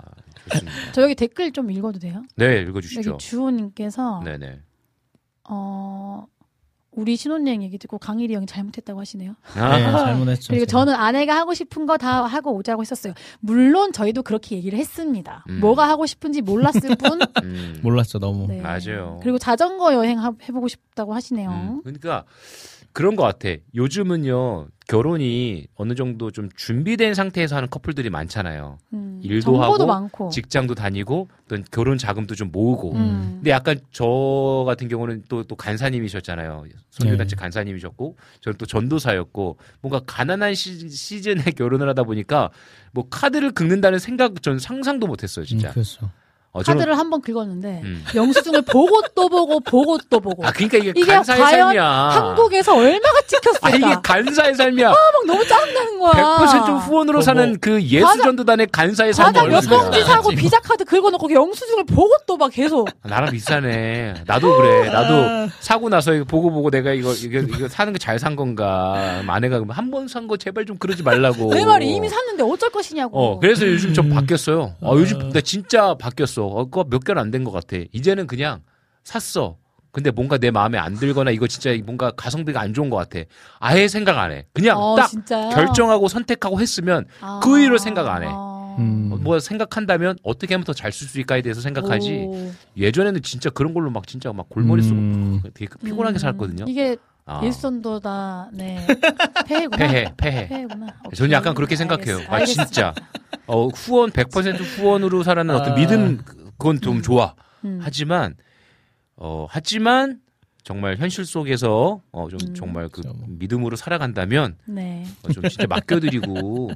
좋습니다. 저 여기 댓글 좀 읽어도 돼요? 네, 읽어주시죠. 여기 주호님께서, 네네. 어, 우리 신혼여행 얘기 듣고 강일이 형이 잘못했다고 하시네요. 아, 네, 잘못했죠. 그리고 제가. 저는 아내가 하고 싶은 거 다 하고 오자고 했었어요. 물론 저희도 그렇게 얘기를 했습니다. 음. 뭐가 하고 싶은지 몰랐을 뿐. 음. 몰랐죠 너무. 네. 맞아요. 그리고 자전거 여행 하- 해보고 싶다고 하시네요. 음, 그러니까 그런 것 같아. 요즘은요 결혼이 어느 정도 좀 준비된 상태에서 하는 커플들이 많잖아요. 음, 일도 정보도 하고 많고. 직장도 다니고 어떤 결혼 자금도 좀 모으고. 음. 근데 약간 저 같은 경우는 또또 간사님이셨잖아요. 선교단체 네. 간사님이셨고 저는 또 전도사였고 뭔가 가난한 시, 시즌에 결혼을 하다 보니까 뭐 카드를 긁는다는 생각 전 상상도 못했어요 음, 진짜. 그렇죠. 어, 저는 카드를 한 번 긁었는데 음. 영수증을 보고 또 보고 보고 또 보고 아 그러니까 이게, 이게 간사의 과연 삶이야. 한국에서 얼마가 찍혔을까? 아 이게 간사의 삶이야. 막 너무 짜증나는 거야. 100% 후원으로 뭐, 사는 그 예수전도단의 간사의 삶이 과자 몇 봉지 사고 비자 카드 긁어놓고 그 영수증을 보고 또 막 계속 나랑 비싸네. 나도 그래. 나도 사고 나서 이거 보고 보고 내가 이거 이거, 이거 사는 거잘산 건가. 아내가 한번 산 거 제발 좀 그러지 말라고. 내 말이 이미 샀는데 어쩔 것이냐고. 어, 그래서 요즘 좀 음. 바뀌었어요. 어, 요즘 나 진짜 바뀌었어. 어, 그거 몇 개월 안 된 것 같아. 이제는 그냥 샀어. 근데 뭔가 내 마음에 안 들거나 이거 진짜 뭔가 가성비가 안 좋은 것 같아. 아예 생각 안 해. 그냥 어, 딱 진짜요? 결정하고 선택하고 했으면 아. 그 이후로 생각 안 해. 아. 음. 어, 뭐 생각한다면 어떻게 하면 더 잘 쓸 수 있을까에 대해서 생각하지. 오. 예전에는 진짜 그런 걸로 막 진짜 막 골머리 쏘고 음. 되게 피곤하게 음, 살았거든요. 이게 아, 예수전도다. 네. 폐해구나. 폐해, 폐해. 폐해구나. 저는 오케이. 약간 그렇게 생각해요. 알겠- 아, 알겠습니다. 진짜. 어, 후원, 100% 후원으로 살아는 어떤 아. 믿음, 그건 좀 좋아. 음. 하지만, 어, 하지만, 정말 현실 속에서, 어, 좀, 음. 정말 그 그렇죠. 믿음으로 살아간다면, 네. 어, 좀 진짜 맡겨드리고,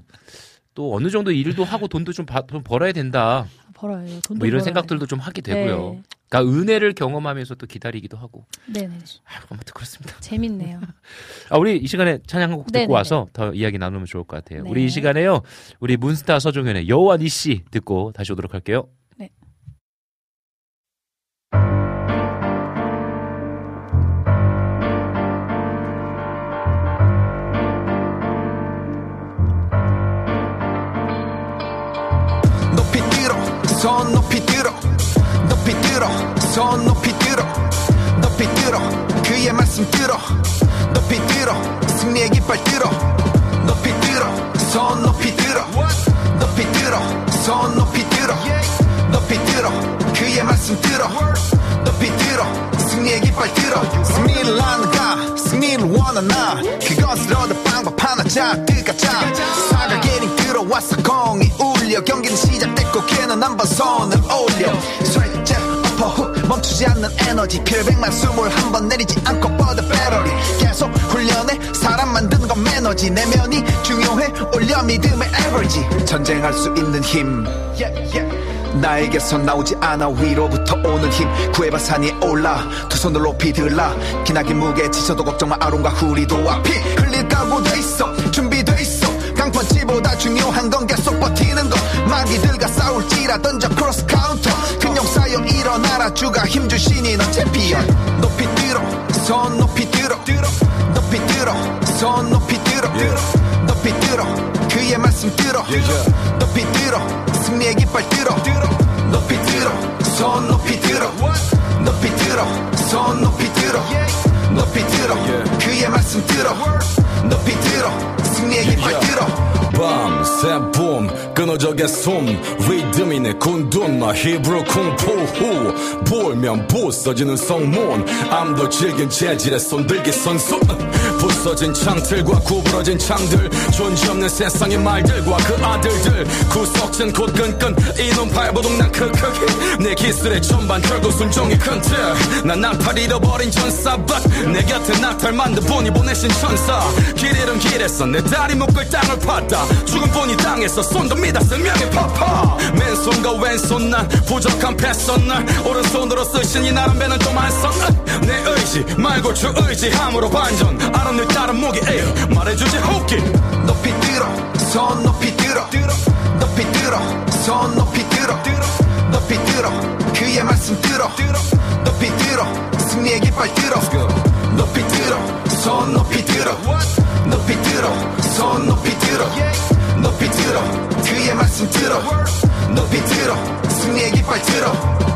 또 어느 정도 일도 하고 돈도 좀, 바- 좀 벌어야 된다. 벌어요. 돈도 뭐 이런 벌어요. 생각들도 좀 하게 되고요. 네. 그러니까 은혜를 경험하면서 또 기다리기도 하고. 네네. 아, 아무튼 그렇습니다. 재밌네요. 아, 우리 이 시간에 찬양 한곡 듣고 네네네. 와서 더 이야기 나누면 좋을 것 같아요. 네. 우리 이 시간에요. 우리 문스타 서종현의 여호와 니씨 듣고 다시 오도록 할게요. 손 높이 들어 높이 들어 손 높이 들어 높이 들어 그의 말씀 들어 높이 들어 승리의 깃발 들어 높이 들어 손 높이 들어 높이 들어 손 높이 들어 높이 들어 그의 말씀 들어 높이 들어 승리의 깃발 들어. 승리를 하는가? 승리를 원하나? 그것을 얻을 방법 하나 자드가 자. 사가 게링 들어왔어 공이 울려. 경기는 시 걔는 한번 손을 올려. 쇠jet 어퍼 훅 멈추지 않는 에너지. 필백만 숨을 한번 내리지 않고 뻗어 배터리 계속 훈련해 사람 만드는 건 매너지. 내면이 중요해. 올려 믿음의 에버리지 전쟁할 수 있는 힘. yeah, yeah. 나에게서 나오지 않아. 위로부터 오는 힘. 구해봐 산 위에 올라. 두 손을 높이 들라. 기나긴 무게 지쳐도 걱정 마. 아론과 후리도 앞이 흘릴 각오 돼 있어. 준비돼 있어. 강펀치보다 중요한 건 계속 버티는 것. 마귀들과 싸울지라 던져 크로스 카운터 근형 쌓여 일어나라. 주가 힘 주시니 넌 챔피언. 높이 들어 손 높이 들어. 높이 들어 손 높이 들어. 높이 들어 그의 말씀 들어. 높이 들어 승리의 깃발 들어. 높이 들어 손 높이 들어. 높이 들어 손 높이 들어. 높이 들어 그의 말씀 들어. 높이 들어 승리의 깃발 들어 봄 끊어져게 숨 리듬이네 군둔마 히브리 쿵푸 보면 부서지는 성문. 암도 질긴 재질의 손들기 선수 부서진 창틀과 구부러진 창들 존재 없는 세상의 말들과 그 아들들. 구석진 곧 끈끈 이놈 발버둥 난 크크히 내 기술의 전반 결국 순종이 큰틀난 나팔 잃어버린 전사밭 내 곁에 나탈 만든 분이 보내신 천사. 길 잃은 길에서 내 다리 묶을 땅을 팠다. 죽은 분이 땅에서 손도 믿어 생명의 파파. 맨손과 왼손 난 부족한 패선 날. 오른손으로 쓰신 이 나란 배는 좀안선내 의지 말고 주 의지 함으로 반전. 알 다른 무기 에이 말해주지 호기. 높이 들어 손 높이 들어. 높이 들어 손 높이 들어. 높이 들어 그의 말씀 들어. 높이 들어 승리의 깃발 들어. 높이 들어 손 높이 들어. 높이 들어 손 높이 들어. 높이 들어 그의 말씀 들어. 높이 들어 승리의 깃발 들어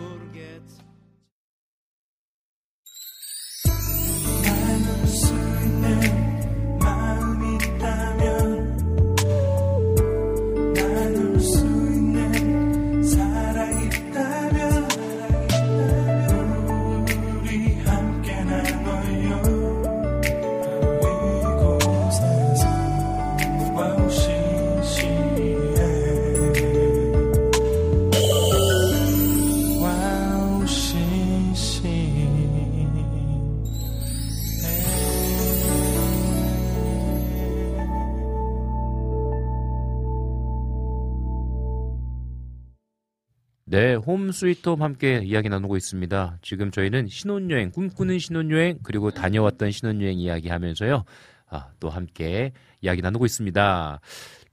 홈 스위트홈 함께 이야기 나누고 있습니다. 지금 저희는 신혼여행, 꿈꾸는 신혼여행, 그리고 다녀왔던 신혼여행 이야기 하면서요. 아, 또 함께 이야기 나누고 있습니다.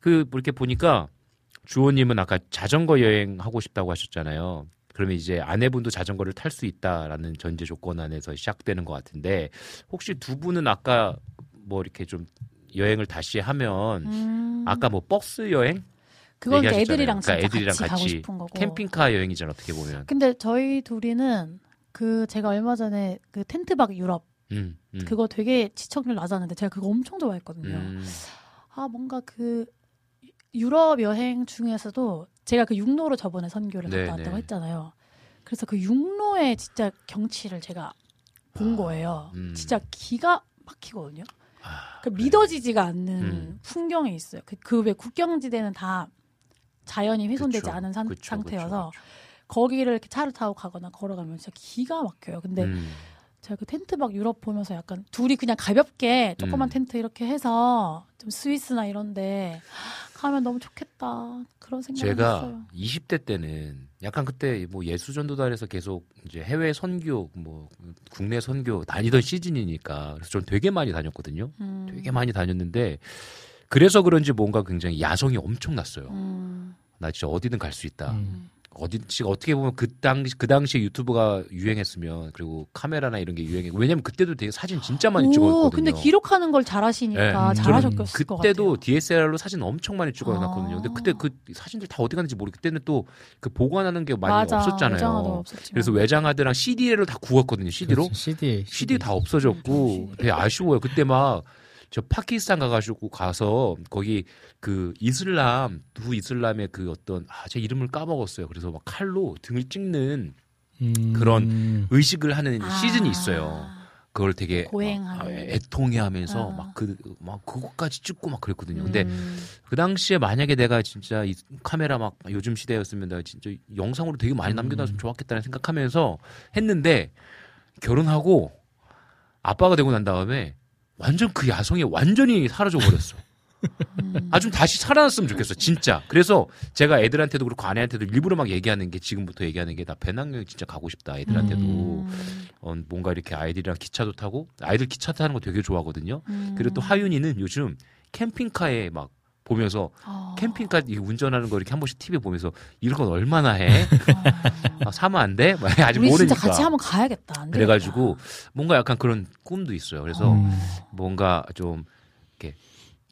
그, 이렇게 보니까 주호님은 아까 자전거 여행 하고 싶다고 하셨잖아요. 그러면 이제 아내분도 자전거를 탈 수 있다라는 전제 조건 안에서 시작되는 것 같은데, 혹시 두 분은 아까 뭐 이렇게 좀 여행을 다시 하면, 음. 아까 뭐 버스 여행? 그건. 애들이랑 그러니까 애들이랑 같이 가고 싶은 거고. 캠핑카 여행이잖아 어떻게 보면. 근데 저희 둘이는 그 제가 얼마 전에 그 텐트박 유럽 음, 음. 그거 되게 시청률 낮았는데 제가 그거 엄청 좋아했거든요. 음, 아 뭔가 그 유럽 여행 중에서도 제가 그 육로로 저번에 선교를 네, 갔다 왔다고 네. 했잖아요. 그래서 그 육로의 진짜 경치를 제가 본 거예요. 음. 진짜 기가 막히거든요. 그 믿어지지가 않는 음. 풍경이 있어요. 그왜 국경지대는 다 자연이 훼손되지 그쵸. 않은 산- 그쵸, 상태여서 거기를 이렇게 차를 타고 가거나 걸어가면 진짜 기가 막혀요. 근데 음. 제가 그 텐트박 유럽 보면서 약간 둘이 그냥 가볍게 조그만 음. 텐트 이렇게 해서 좀 스위스나 이런데 가면 너무 좋겠다 그런 생각을 제가 했어요. 20대 때는 약간 그때 뭐 예수 전도단에서 계속 이제 해외 선교 뭐 국내 선교 다니던 시즌이니까 그래서 전 되게 많이 다녔거든요. 음. 되게 많이 다녔는데 그래서 그런지 뭔가 굉장히 야성이 엄청났어요. 음. 나 진짜 어디든 갈 수 있다. 음. 어디 지금 어떻게 보면 그 당시 그 당시에 유튜브가 유행했으면 그리고 카메라나 이런 게 유행해. 왜냐면 그때도 되게 사진 진짜 많이 오, 찍었거든요. 근데 기록하는 걸 잘하시니까 네. 저는 잘하셨을 것 그때도 같아요. DSLR로 사진 엄청 많이 찍어놨거든요. 근데 아. 그때 그 사진들 다 어디 갔는지 모르고 그때는 또 그 보관하는 게 많이 맞아, 없었잖아요. 없었지만. 그래서 외장하드랑 CD로 다 구웠거든요. CD로. 그렇지, CD, CD 다 없어졌고 되게 아쉬워요. 그때 막 저 파키스탄 가가지고 가서 거기 그 이슬람 두 이슬람의 그 어떤 아 제 이름을 까먹었어요. 그래서 막 칼로 등을 찍는 음. 그런 의식을 하는 아. 시즌이 있어요. 그걸 되게 고행하는. 아, 애통해하면서 아. 막그막 그것까지 찍고 막 그랬거든요. 근데 음. 그 당시에 만약에 내가 진짜 이 카메라 막 요즘 시대였으면 내가 진짜 영상으로 되게 많이 남겨놨으면 좋았겠다는 생각하면서 했는데 결혼하고 아빠가 되고 난 다음에 완전 그 야성이 완전히 사라져 버렸어. 음. 아좀 다시 살아났으면 좋겠어 진짜 그래서 제가 애들한테도 그렇고 아내한테도 일부러 막 얘기하는 게 지금부터 얘기하는 게 나 배낭여행 진짜 가고 싶다 애들한테도 음. 어, 뭔가 이렇게 아이들이랑 기차도 타고 아이들 기차 타는 거 되게 좋아하거든요 음. 그리고 또 하윤이는 요즘 캠핑카에 막 보면서 어. 캠핑카 이 운전하는 거 이렇게 한 번씩 TV 보면서 이런 건 얼마나 해? 아, 사면 안 돼? 막 아직 우리 모르니까. 진짜 같이 한번 가야겠다. 안 그래가지고 뭔가 약간 그런 꿈도 있어요. 그래서 음. 뭔가 좀 이렇게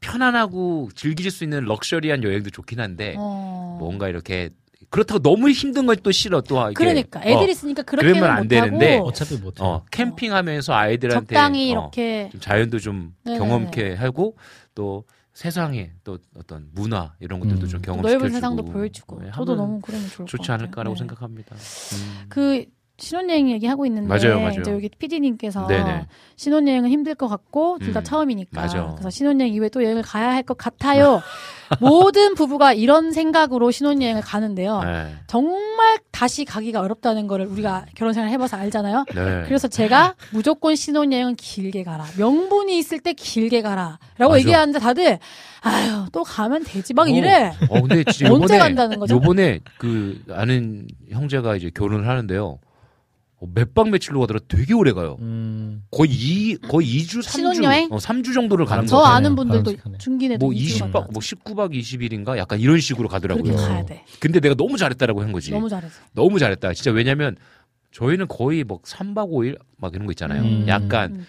편안하고 즐길 수 있는 럭셔리한 여행도 좋긴 한데 어. 뭔가 이렇게 그렇다고 너무 힘든 건 또 싫어 또 이렇게. 그러니까 애들 이 어, 있으니까 그렇게는 그러면 안 되는데 어차피 못해. 어, 캠핑하면서 아이들한테 적당히 어, 이렇게 좀 자연도 좀 네네네. 경험케 하고 또 세상에 또 어떤 문화 이런 것들도 음. 좀또 경험시켜주고 넓은 세상도 보여주고 네, 저도 하면 너무 그러면 좋을 것 좋지. 않을까라고 네. 생각합니다. 음. 그 신혼여행 얘기하고 있는데 맞아요, 맞아요. 이제 여기 PD님께서 네네. 신혼여행은 힘들 것 같고 둘다 음, 처음이니까 맞아. 그래서 신혼여행 이후에 또 여행을 가야 할 것 같아요. 모든 부부가 이런 생각으로 신혼여행을 가는데요. 네. 정말 다시 가기가 어렵다는 거를 우리가 결혼생활 해봐서 알잖아요. 네. 그래서 제가 무조건 신혼여행은 길게 가라. 명분이 있을 때 길게 가라. 라고 맞아. 얘기하는데 다들, 아유, 또 가면 되지. 막 어. 이래. 어 근데 진짜 언제 요번에 간다는 거죠? 요번에 그 아는 형제가 이제 결혼을 하는데요. 어, 몇박 며칠로 가더라 되게 오래 가요. 음. 거의 이 거의 2주 3주 신혼여행? 어, 3주 정도를 가는 저거 같아요. 아는 분들도. 중기내도 뭐 이주 간다. 20박 뭐 19박 20일인가 약간 이런 식으로 가더라고요. 그렇게 가야 돼. 근데 내가 너무 잘했다라고 한 거지. 너무 잘해서. 너무 잘했다. 진짜 왜냐면 저희는 거의 뭐 3박 5일 막 이런 거 있잖아요. 음. 약간 음.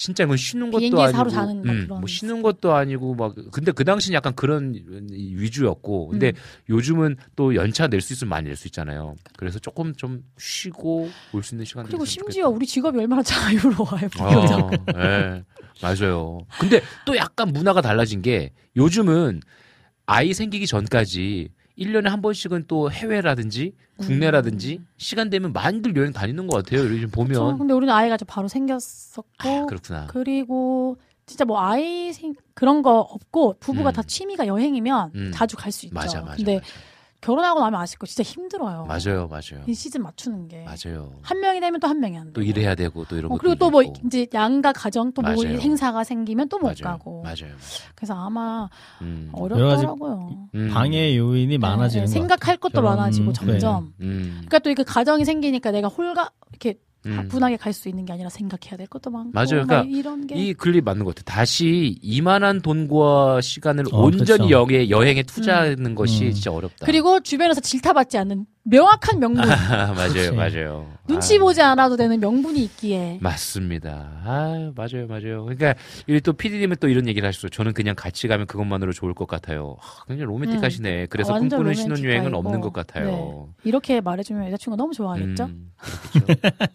진짜 이건 쉬는 것도 아니고 음, 뭐 쉬는 것도 아니고 막 근데 그 당시는 약간 그런 위주였고 근데 음. 요즘은 또 연차 낼 수 있으면 많이 낼 수 있잖아요. 그래서 조금 좀 쉬고 올 수 있는 시간 그리고 심지어 우리 직업이 얼마나 자유로워요. 아, 예. 맞아요. 근데 또 약간 문화가 달라진 게 요즘은 아이 생기기 전까지 1년에 한 번씩은 또 해외라든지 국내라든지 시간 되면 많이들 여행 다니는 것 같아요. 요즘 보면. 음. 그렇죠. 근데 우리는 아이가 좀 바로 생겼었고 아, 그렇구나. 그리고 진짜 뭐 아이 생 그런 거 없고 부부가 음. 다 취미가 여행이면 음. 자주 갈 수 있죠. 맞아, 맞아. 근데 결혼하고 나면 아실 거 진짜 힘들어요. 맞아요, 맞아요. 이 시즌 맞추는 게. 맞아요. 한 명이 되면 또 한 명이 안 돼. 또 일해야 되고 또 이런 어, 것도 그리고 또 뭐. 이제 양가 가정 또 뭐. 행사가 생기면 또 못. 가고. 맞아요. 그래서 아마 음. 어렵더라고요. 음. 방해 요인이 많아지는 네, 것 생각할. 것도 결혼 많아지고. 점점. 음. 그러니까 또 이게 가정이 생기니까 내가 홀가 이렇게 음. 가뿐하게 갈 수 있는 게 아니라 생각해야 될 것도 많고. 맞아요. 막 그러니까 이런 게이 클립 맞는 것 같아요. 다시 이만한 돈과 시간을 어, 온전히 그렇죠. 여기에 여행에 투자하는 것이 음. 진짜 어렵다. 그리고 주변에서 질타받지 않는 명확한 명분. 맞아요, 그렇지. 맞아요. 눈치 아, 보지 않아도 되는 명분이 있기에. 맞습니다. 아, 맞아요, 맞아요. 그러니까 우리 또 PD님은 또 이런 얘기를 하셨어요. 저는 그냥 같이 가면 그것만으로 좋을 것 같아요. 아, 굉장히 로맨틱하시네. 그래서 아, 꿈꾸는 신혼여행은. 없는 것 같아요. 네. 이렇게 말해주면 여자친구가 너무 좋아하겠죠? 음,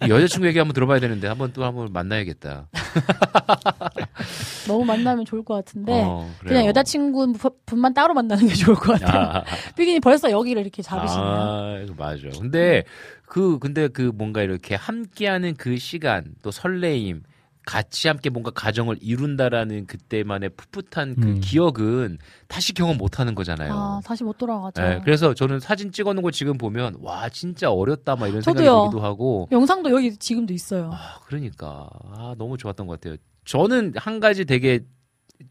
여자친구 얘기 한번 들어봐야 되는데 한번 또 한번 만나야겠다. 너무 만나면 좋을 것 같은데 어. 그냥 여자친구 분만 따로 만나는 게 좋을 것 같아요. 아, 삐기님 벌써 여기를 이렇게 잡으시네요. 맞아. 근데 그 근데 그 뭔가 이렇게 함께하는 그 시간 또 설레임 같이 함께 뭔가 가정을 이룬다라는 그때만의 풋풋한 그 음. 기억은 다시 경험 못 하는 거잖아요. 아, 다시 못 돌아가죠. 네, 그래서 저는 사진 찍어 놓은 거 지금 보면 와 진짜 어렸다 막 이런 생각이 저도요. 들기도 하고 영상도 여기 지금도 있어요. 아, 그러니까 아, 너무 좋았던 것 같아요. 저는 한 가지 되게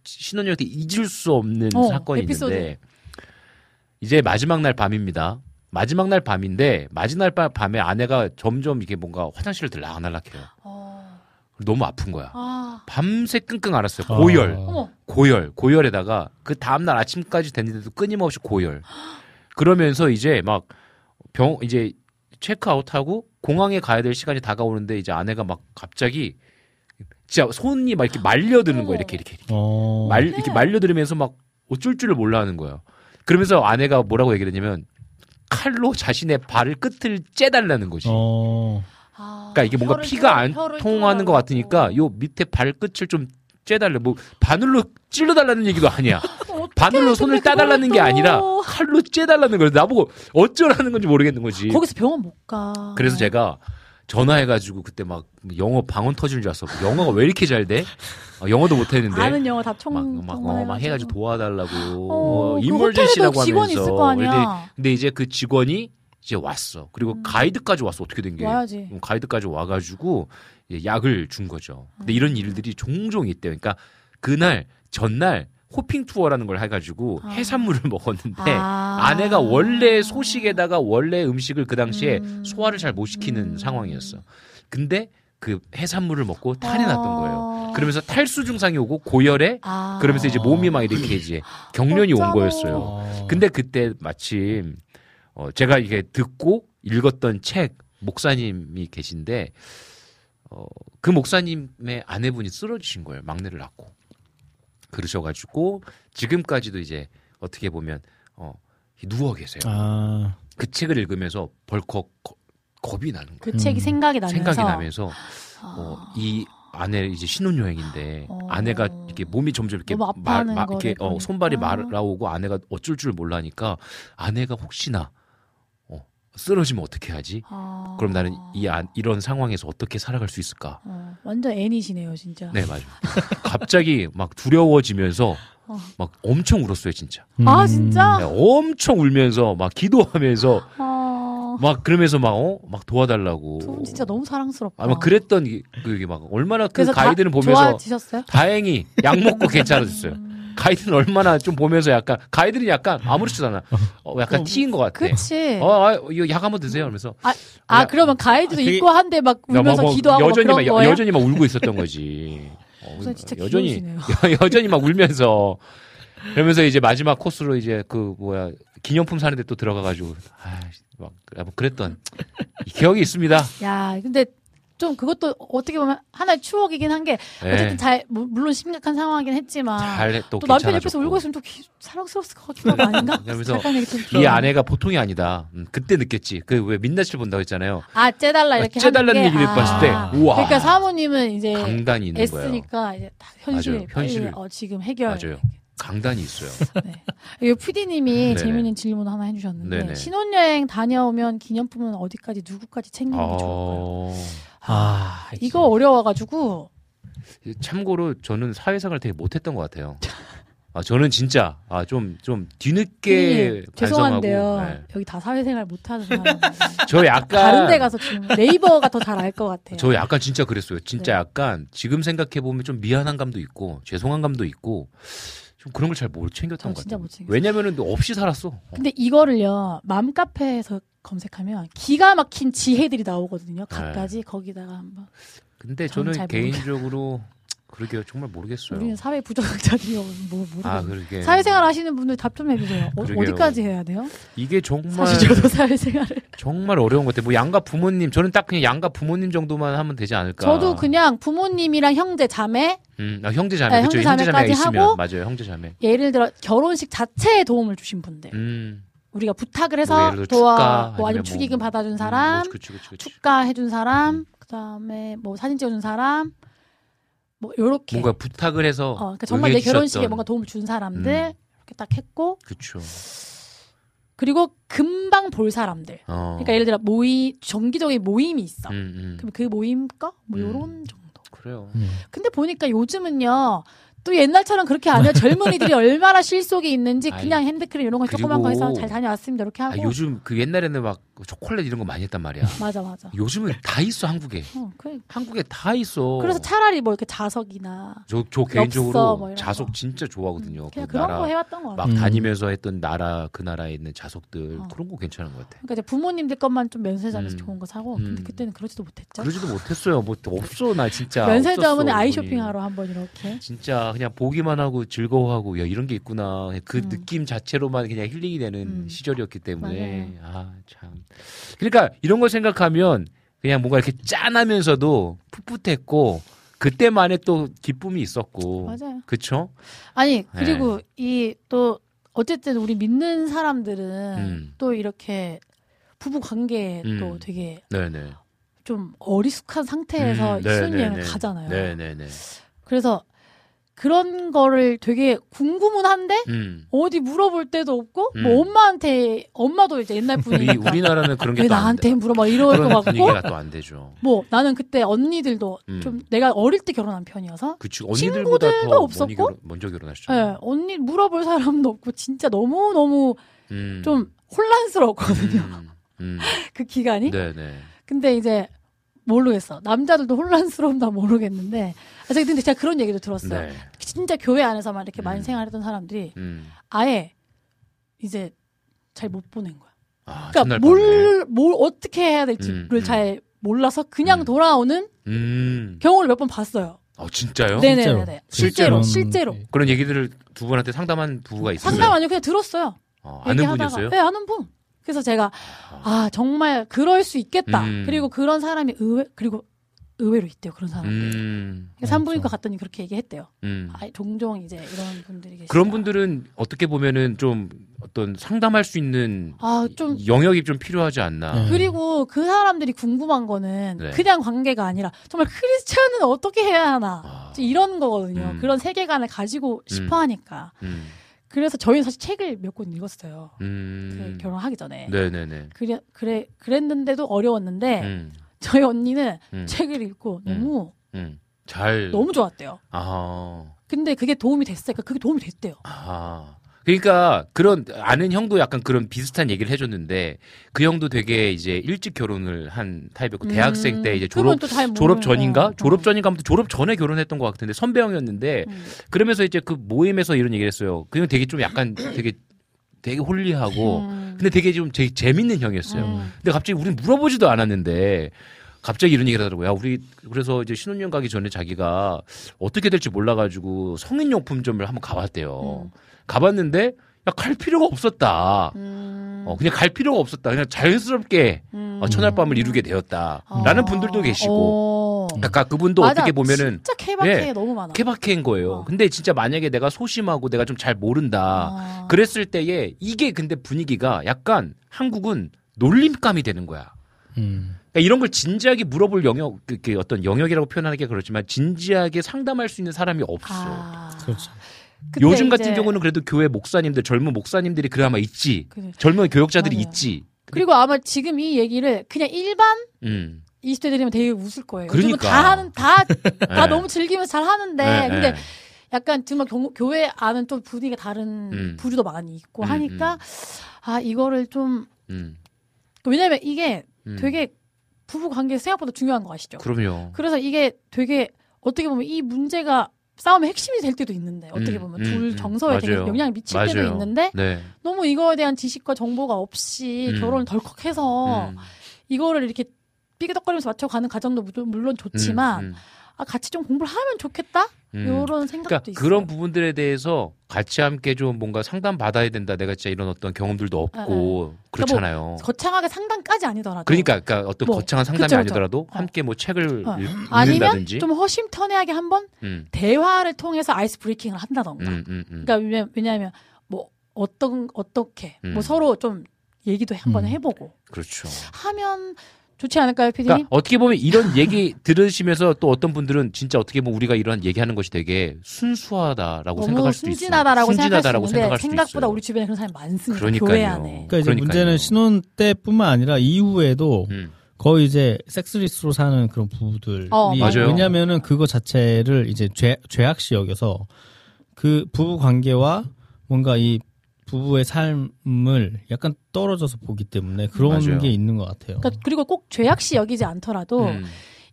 신혼여행 때 잊을 수 없는 어, 사건이 에피소드. 있는데 이제 마지막 날 밤입니다. 마지막 날 밤인데 마지막 날 밤에 아내가 점점 이게 뭔가 화장실을 들락날락해요. 어. 너무 아픈 거야. 아, 밤새 끙끙 앓았어요. 고열, 어. 어머. 고열, 고열에다가 그 다음 날 아침까지 됐는데도 끊임없이 고열. 그러면서 이제 막 병 이제 체크아웃하고 공항에 가야 될 시간이 다가오는데 이제 아내가 막 갑자기 진짜 손이 막 이렇게 말려드는 거야 이렇게 이렇게, 이렇게. 어. 말 이렇게 말려들으면서 막 어쩔 줄을 몰라 하는 거예요. 그러면서 아내가 뭐라고 얘기를 했냐면 칼로 자신의 발을 끝을 째달라는 거지. 어. 아, 그러니까 이게 뭔가 혀를 피가 안 혀를 통하는 것. 같으니까 요 밑에 발끝을 좀 째달래. 뭐 바늘로 찔러달라는 얘기도 아니야. 바늘로 손을 따달라는 게 아니라 또- 칼로 째달라는 거예요. 나보고 어쩌라는 건지 모르겠는 거지. 거기서 병원 못 가. 그래서 제가 전화해가지고 그때 막 영어 방언 터지는 줄 알았어. 영어가 왜 이렇게 잘 돼? 어, 영어도 못했는데. 아는 영어 다 총 막, 막, 어, 막 해가지고 도와달라고. 어, 어, 그 이멀전시라고 호텔에도 직원이 하면서. 있을 거 아니야. 근데, 근데 이제 그 직원이 이제 왔어. 그리고 가이드까지 왔어. 어떻게 된 게. 음. 와야지. 음, 가이드까지 와가지고 약을 준 거죠. 근데 음. 이런 일들이 종종 있대요. 그러니까 그날 전날 호핑 투어라는 걸 해가지고 아. 해산물을 먹었는데 아. 아내가 원래 소식에다가 원래 음식을 그 당시에 음. 소화를 잘 못 시키는 음. 상황이었어. 근데 그 해산물을 먹고 탈이 났던 거예요. 어. 그러면서 탈수 증상이 오고 고열에 아. 그러면서 이제 몸이 막 이렇게 이제 경련이 온. 거였어요. 어. 근데 그때 마침 어 제가 이게 듣고 읽었던 책 목사님이 계신데 어그 목사님의 아내분이 쓰러지신 거예요. 막내를 낳고. 그러셔가지고 지금까지도 이제 어떻게 보면 어 누워 계세요. 아, 그 책을 읽으면서 벌컥 거- 겁이 나는 거예요. 그 책이 음. 생각이 나면서 생각이 나면서 아. 어, 이 아내 이제 신혼여행인데 어. 아내가 이렇게 몸이 점점 이렇게 아파하는 거를 이렇게 어. 손발이 말라오고 아내가 어쩔 줄 몰라니까 아내가 혹시나 어, 쓰러지면 어떻게 하지? 아. 그럼 나는 이 안- 이런 상황에서 어떻게 살아갈 수 있을까? 어, 완전 애니시네요, 진짜. 네 맞아. 갑자기 막 두려워지면서 어. 막 엄청 울었어요 진짜. 아, 음. 진짜? 네, 엄청 울면서 막 기도하면서 아, 막 그러면서 막 어? 막 도와달라고. 진짜 너무 사랑스럽다. 아마 그랬던 이- 그게 막 얼마나 그 가이드는 보면서 좋아지셨어요? 다행히 약 먹고 괜찮아졌어요. 음. 가이드는 얼마나 좀 보면서 약간 가이드는 약간 아무렇지도 않아. 어, 약간 어, 티인 것 같아. 그치. 어, 아, 이거 약 한번 드세요. 그러면서 아, 야, 그러면 가이드도 되게- 있고 한데 막 야, 울면서 뭐, 뭐 기도하고 막 여전히 그런 막, 여-? 여전히 막 울고 있었던 거지. 어, 여전히 귀여우시네요. 여전히 막 울면서 그러면서 이제 마지막 코스로 이제 그 뭐야 기념품 사는데 또 들어가가지고 아막 뭐 그랬던 이 기억이 있습니다. 야, 근데 좀 그것도 어떻게 보면 하나의 추억이긴 한게 네. 어쨌든 잘 뭐, 물론 심각한 상황이긴 했지만 잘또 또 남편 옆에서 울고 있으면 또 기- 사랑스러웠을 것 같기도 하고 아닌가? 좀 이. 아내가 보통이 아니다. 음, 그때 느꼈지. 그 왜 민낯을 본다고 했잖아요. 아 째달라 이렇게 째달라는 하는 게, 얘기를 봤을 때 아. 우와. 그러니까 사모님은 이제 강단이 있는 거예요. 애쓰니까 이제 딱 현실. 현실. 어, 지금 해결. 맞아요. 강단이 있어요. 이 PD님이. 재미있는 질문 하나 해주셨는데 네네. 신혼여행 다녀오면 기념품은 어디까지 누구까지 챙기는 게 좋을까요? 어... 아, 이거 어려워가지고 참고로 저는 사회생활 되게 못했던 것 같아요. 아 저는 진짜 아좀좀 뒤늦게 피디님, 반성하고 죄송한데요. 네. 여기 다 사회생활 못하는 사람. 저 약간 다른 데 가서 지금 네이버가 더 잘 알 것 같아요. 저 약간 진짜 그랬어요. 진짜 네. 약간 지금 생각해 보면 좀 미안한 감도 있고 죄송한 감도 있고 좀 그런 걸 잘 못 챙겼던 저것 진짜 같아요. 왜냐면은 없이 살았어. 어. 근데 이거를요 맘카페에서 검색하면 기가 막힌 지혜들이 나오거든요. 갖가지 거기다가 한번. 근데 저는 개인적으로 그러게요. 정말 모르겠어요. 우리는 사회 부정자들이요. 뭐 모르겠 아 그러게 사회생활 하시는 분들 답 좀 해주세요. 어. 어디까지 해야 돼요? 이게 정말 사실 저도 사회생활을. 정말 어려운 것 같아요. 뭐 양가 부모님 저는 딱 그냥 양가 부모님 정도만 하면 되지 않을까. 저도 그냥 부모님이랑 형제 자매 음, 아, 형제 자매 네, 그쵸 형제 자매까지 하고 맞아요 형제 자매. 예를 들어 결혼식 자체에 도움을 주신 분들 음, 우리가 부탁을 뭐 해서 들어 도와 축가, 뭐 아니면 축의금 뭐, 받아준 음, 사람 뭐, 그치, 그치, 그치. 축가 해준 사람 음. 그다음에 뭐 사진 찍어준 사람 뭐 요렇게 뭔가 부탁을 해서 어, 그러니까 정말 내 결혼식에 뭔가 도움을 준 사람들 음. 이렇게 딱 했고 그쵸. 그리고 금방 볼 사람들 어. 그러니까 예를 들어 모임 정기적인 모임이 있어 음, 음. 그럼 그 모임 거뭐 음. 요런 정도 그래요. 음. 근데 보니까 요즘은요 또 옛날처럼 그렇게 안 해요 젊은이들이 얼마나 실속이 있는지 그냥 아이, 핸드크림 이런 거 조그만 거 해서 잘 다녀왔습니다 이렇게 아, 하고 요즘 그 옛날에는 막 초콜릿 이런 거 많이 했단 말이야. 맞아 맞아 요즘은 다 있어 한국에. 어, 그, 한국에 다 있어. 그래서 차라리 뭐 이렇게 자석이나 저, 저 개인적으로 뭐 자석 거. 진짜 좋아하거든요. 그냥 그 그런 나라 거 해왔던 거 같아 막 음. 다니면서 했던 나라 그 나라에 있는 자석들 어. 그런 거 괜찮은 것 같아. 그러니까 이제 부모님들 것만 좀 면세점에서 음. 좋은 거 사고 근데 음. 그때는 그러지도 못했죠 그러지도 못했어요. 뭐 없어 나 진짜. 면세점은 아이. 쇼핑하러 한번 이렇게 진짜 그냥 보기만 하고 즐거워하고 야 이런 게 있구나 그 음. 느낌 자체로만 그냥 힐링이 되는 음. 시절이었기 때문에 아 참 그러니까 이런 걸 생각하면 그냥 뭔가 이렇게 짠하면서도 풋풋했고 그때만의 또 기쁨이 있었고 맞아요 그쵸 아니 그리고 이또 어쨌든 우리 믿는 사람들은 음. 또 이렇게 부부 관계에 음. 또 되게 네네 좀 어리숙한 상태에서 음, 네, 신혼여행을 네, 네. 가잖아요. 네 네 네 그래서 그런 거를 되게 궁금은 한데 음. 어디 물어볼 데도 없고 음. 뭐 엄마한테 엄마도 이제 옛날 분이니까 우리나라는 그런 왜 게또안 나한테 물어 막 이럴 것 같고 분위기가 또안 되죠. 뭐 나는 그때 언니들도 음. 좀 내가 어릴 때 결혼한 편이어서 그치 친구들도 더 없었고? 먼저, 결혼, 먼저 결혼하셨잖아요. 예, 언니 물어볼 사람도 없고 진짜 너무 너무 음. 좀 혼란스러웠거든요. 음. 음. 그 기간이. 네네. 근데 이제 모르겠어. 남자들도 혼란스러운다 모르겠는데. 아, 제가 근데 제가 그런 얘기도 들었어요. 네. 진짜 교회 안에서만 이렇게 많이 음. 생활했던 사람들이 음. 아예 이제 잘 못 보낸 거야. 아, 그러니까. 뭘, 뭘 어떻게 해야 될지를 음, 음. 잘 몰라서 그냥 돌아오는 음. 경우를 몇 번 봤어요. 어, 진짜요? 네네네. 실제로, 실제로는- 실제로. 그런 얘기들을 두 분한테 상담한 부부가 있어요. 상담 아니고 그냥 들었어요. 어, 아는 얘기하다가. 분이었어요? 네, 아는 분. 그래서 제가 아 정말 그럴 수 있겠다. 음. 그리고 그런 사람이 의외 그리고 의외로 있대요 그런 사람들. 음. 산부인과 갔더니 그렇게 얘기했대요. 음. 아, 종종 이제 이런 분들이 계시. 그런 분들은 어떻게 보면은 좀 어떤 상담할 수 있는 아 좀 영역이 좀 필요하지 않나. 그리고 그 사람들이 궁금한 거는 네. 그냥 관계가 아니라 정말 크리스찬은 어떻게 해야 하나 아. 이런 거거든요. 음. 그런 세계관을 가지고 싶어 하니까. 음. 그래서 저희는 사실 책을 몇 권 읽었어요. 음. 그 결혼하기 전에. 네네네. 그래 그래 그랬는데도 어려웠는데 음. 저희 언니는 음. 책을 읽고 너무 음. 잘. 너무 좋았대요. 아. 근데 그게 도움이 됐어요. 그러니까 그게 도움이 됐대요. 아. 그러니까 그런 아는 형도 약간 그런 비슷한 얘기를 해줬는데 그 형도 되게 이제 일찍 결혼을 한 타입이었고 대학생 때 이제 졸업 졸업 전인가 거야. 졸업 전인가 아무튼 졸업 전에 결혼했던 것 같은데 선배 형이었는데 음. 그러면서 이제 그 모임에서 이런 얘기를 했어요. 그형 되게 좀 약간 되게 되게 홀리하고 음. 근데 되게 좀 되게 재밌는 형이었어요. 근데 갑자기 우리는 물어보지도 않았는데 갑자기 이런 얘기를 하더라고요. 야, 우리 그래서 이제 신혼여행 가기 전에 자기가 어떻게 될지 몰라가지고 성인용품점을 한번 가봤대요. 가봤는데 야, 갈 필요가 없었다. 음. 어, 그냥 갈 필요가 없었다. 그냥 자연스럽게 어, 첫날밤을 이루게 되었다. 라는 분들도 계시고. 어. 아까 그분도 맞아. 어떻게 보면은 진짜 케바케 예, 너무 많아. 케바케인 거예요. 근데 진짜 만약에 내가 소심하고 내가 좀 잘 모른다. 아. 그랬을 때에 이게 근데 분위기가 약간 한국은 놀림감이 되는 거야. 음. 그러니까 이런 걸 진지하게 물어볼 영역, 그, 그 어떤 영역이라고 표현하는 게 그렇지만 진지하게 상담할 수 있는 사람이 없어. 그렇죠. 요즘 같은 경우는 그래도 교회 목사님들, 젊은 목사님들이 그나마 있지. 그래. 젊은 교역자들이 맞아요. 있지. 그리고 아마 지금 이 얘기를 그냥 일반 음. 20대들이면 되게 웃을 거예요. 그러니까. 다 하는 다다 네. 너무 즐기면서 잘 하는데 네, 근데 네. 약간 정말 경- 교회 안은 좀 분위기가 다른 음. 부류도 많이 있고 음, 하니까 아 이거를 좀 음. 왜냐면 이게 음. 되게 부부 관계 생각보다 중요한 거 아시죠? 그럼요. 그래서 이게 되게 어떻게 보면 이 문제가 싸움의 핵심이 될 때도 있는데 어떻게 음, 보면 음, 둘 음. 정서에 되게. 영향을 미칠 맞아요. 때도 있는데 네. 너무 이거에 대한 지식과 정보가 없이 음. 결혼을 덜컥해서 음. 이거를 이렇게 삐그덕거리면서 맞춰가는 과정도 무- 물론 좋지만. 아 같이 좀 공부를 하면 좋겠다 음. 이런 생각도 그러니까 있어요. 그런 부분들에 대해서 같이 함께 좀 뭔가 상담 받아야 된다. 내가 진짜 이런 어떤 경험들도 없고 그렇잖아요. 뭐 거창하게 상담까지 아니더라도 그러니까, 그러니까 어떤 뭐, 거창한 상담이 그쵸, 그쵸. 아니더라도 함께 뭐 책을 어. 읽, 아니면 읽는다든지. 좀 허심탄회하게 한번 음, 대화를 통해서 아이스 브레이킹을 한다던가. 음, 음, 음. 그러니까 왜냐- 왜냐하면 뭐 어떤 어떻게 음. 뭐 서로 좀 얘기도 한번 음. 해보고 그렇죠. 하면 좋지 않을까요, 피디님? 그러니까 어떻게 보면 이런 얘기 들으시면서 또 어떤 분들은 진짜 어떻게 보면 우리가 이런 얘기하는 것이 되게 순수하다라고 너무 생각할 수도 있어요. 순진하다고 순진하다라고 생각할 수 수도 생각보다 있어요. 우리 주변에 그런 사람이 많습니다. 그러니까요. 교회 안에. 그러니까 이제 그러니까요. 문제는 신혼 때뿐만 아니라 이후에도 음. 거의 이제 섹스리스로 사는 그런 부부들이 어, 맞아요. 왜냐면은 그거 자체를 이제 죄 죄악시 여겨서 그 부부 관계와 뭔가 이 부부의 삶을 약간 떨어져서 보기 때문에 그런 맞아요. 게 있는 것 같아요. 그러니까 그리고 꼭 죄악시 여기지 않더라도 음.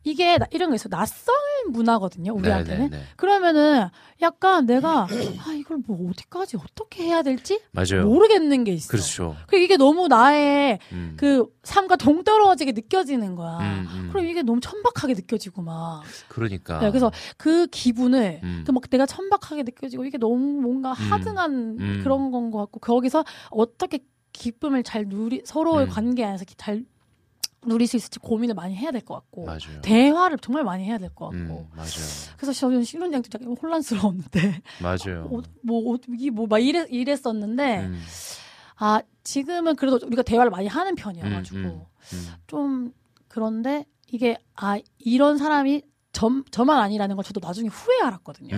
이게 나- 이런 거 있어 낯선 문화거든요 우리한테는 네, 네, 네. 그러면은 약간 내가 아 이걸 뭐 어디까지 어떻게 해야 될지 맞아요. 모르겠는 게 있어. 그렇죠. 그 이게 너무 나의 음. 그 삶과 동떨어지게 느껴지는 거야. 음, 음. 그럼 이게 너무 천박하게 느껴지고 막. 그러니까. 네, 그래서 그 기분을 음. 그막 내가 천박하게 느껴지고 이게 너무 뭔가 하등한 음. 그런 건 것 같고 거기서 어떻게 기쁨을 잘 누리 서로의 음. 관계 안에서 잘 누릴 수 있을지 고민을 많이 해야 될 것 같고 맞아요. 대화를 정말 많이 해야 될 것 같고 음, 맞아요. 그래서 저는 신혼여행 때 약간 혼란스러웠는데 맞아요. 어, 뭐 이게 뭐 막 이랬 이랬었는데 음, 아 지금은 그래도 우리가 대화를 많이 하는 편이어가지고 음, 음. 좀 그런데 이게 아 이런 사람이 점 저만 아니라는 걸 저도 나중에 후에 알았거든요.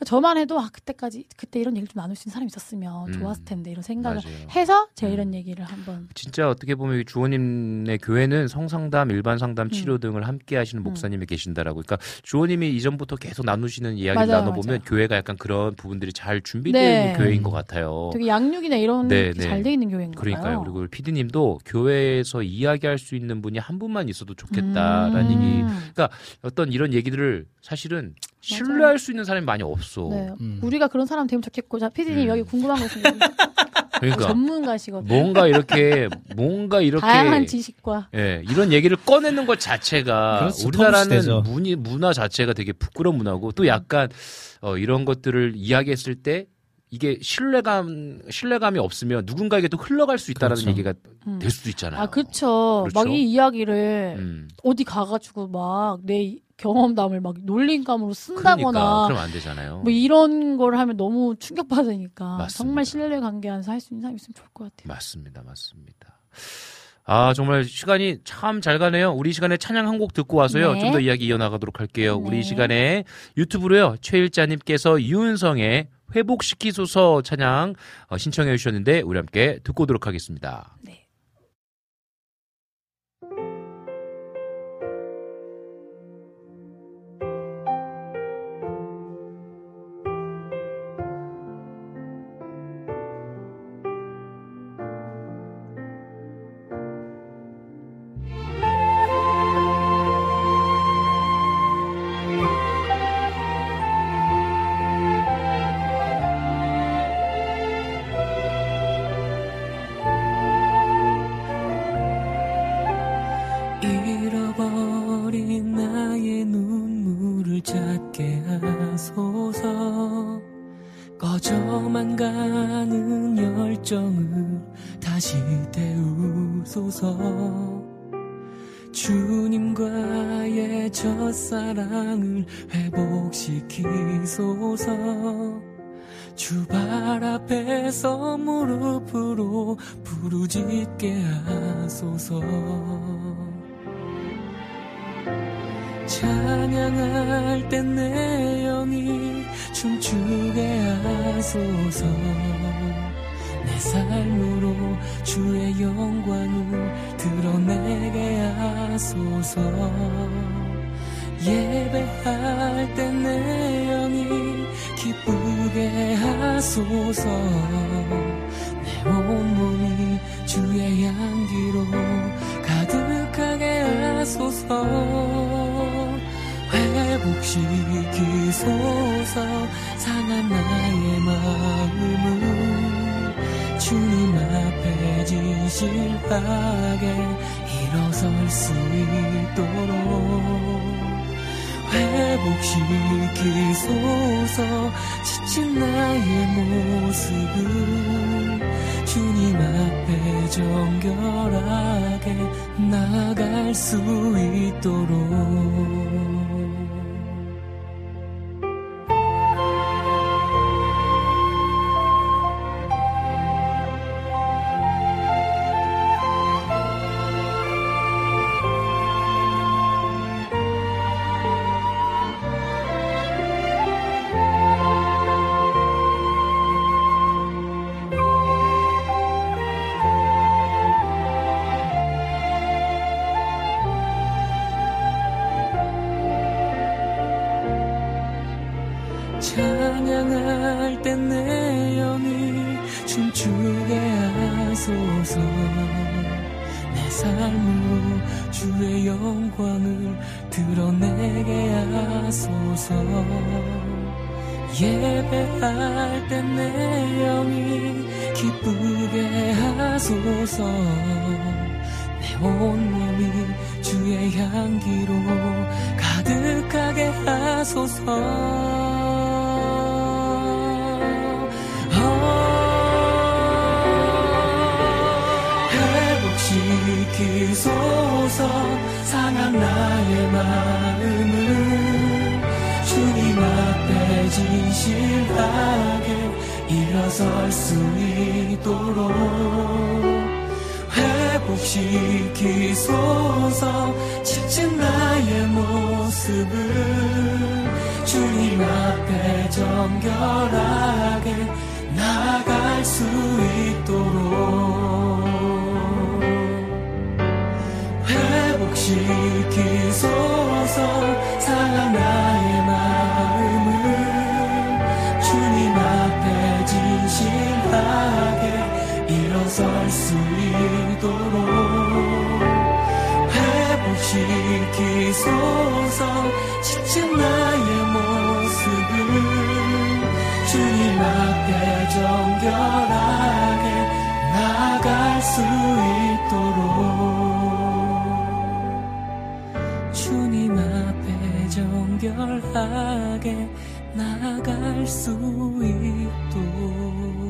음. 저만 해도 아 그때까지 그때 이런 얘기를 좀 나눌 수 있는 사람이 있었으면 음. 좋았을 텐데 이런 생각을 맞아요. 해서 제가 음. 이런 얘기를 한번 진짜 어떻게 보면 이 주호님의 교회는 성상담, 일반 상담, 치료 음. 등을 함께 하시는 음. 목사님이 계신다라고. 그러니까 주호님이 이전부터 계속 나누시는 이야기를 맞아요, 나눠 보면 맞아요. 교회가 약간 그런 부분들이 잘 준비되어 네. 있는 교회인 것 같아요. 되게 양육이나 이런 네, 게 네. 잘돼 있는 교회인 가요? 그러니까요. 그리고 피디님도 교회에서 이야기할 수 있는 분이 한 분만 있어도 좋겠다라는 음. 얘기. 그러니까 어떤 이런 얘기들을 사실은 신뢰할 수 있는 사람이 많이 없어. 네. 음. 우리가 그런 사람 되면 좋겠고, 자, 피디님 음. 여기 궁금한 거 있으면 그러니까 전문가시거든요. 뭔가 이렇게 뭔가 이렇게 다양한 지식과 예, 이런 얘기를 꺼내는 것 자체가 그렇죠. 우리나라는. 문이, 문화 자체가 되게 부끄러운 문화고 또 약간 어, 이런 것들을 이야기했을 때 이게 신뢰감 신뢰감이 없으면 누군가에게 또 흘러갈 수 있다라는 그렇죠. 얘기가 음. 될 수도 있잖아요. 아, 그쵸. 그렇죠. 막 이 이야기를 음. 어디 가가지고 막 내 경험담을 막 놀림감으로 그러니까 쓴다거나 그럼 안 되잖아요. 뭐 이런 걸 하면 너무 충격받으니까 맞습니다. 정말 신뢰 관계 안에서 할 수 있는 사람이 있으면 좋을 것 같아요. 맞습니다. 맞습니다. 아, 정말 시간이 참 잘 가네요. 우리 시간에 찬양 한 곡 듣고 와서요. 네. 좀더 이야기 이어나가도록 할게요. 네. 우리 시간에 유튜브로요. 최일자님께서 이윤성의 회복시키소서 찬양 어, 신청해 주셨는데 우리 함께 듣고 오도록 하겠습니다. 네. 있도록 회복시키소서. 지친 나의 모습을 주님 앞에 정결하게 나갈 수 있도록 회복시키소서. 상한 나의 마음 일어설 수 있도록 회복시키소서. 지친 나의 모습을 주님 앞에 정결하게 나갈 수 있도록 주님 앞에 정결하게 나갈 수 있도록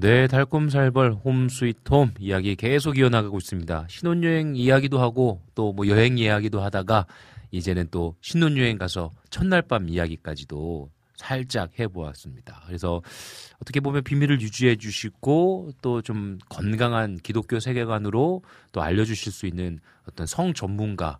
네, 달콤살벌 홈스위트홈 이야기 계속 이어나가고 있습니다. 신혼여행 이야기도 하고 또 뭐 여행 이야기도 하다가 이제는 또 신혼여행 가서 첫날 밤 이야기까지도 살짝 해보았습니다. 그래서 어떻게 보면 비밀을 유지해 주시고 또 좀 건강한 기독교 세계관으로 또 알려주실 수 있는 어떤 성 전문가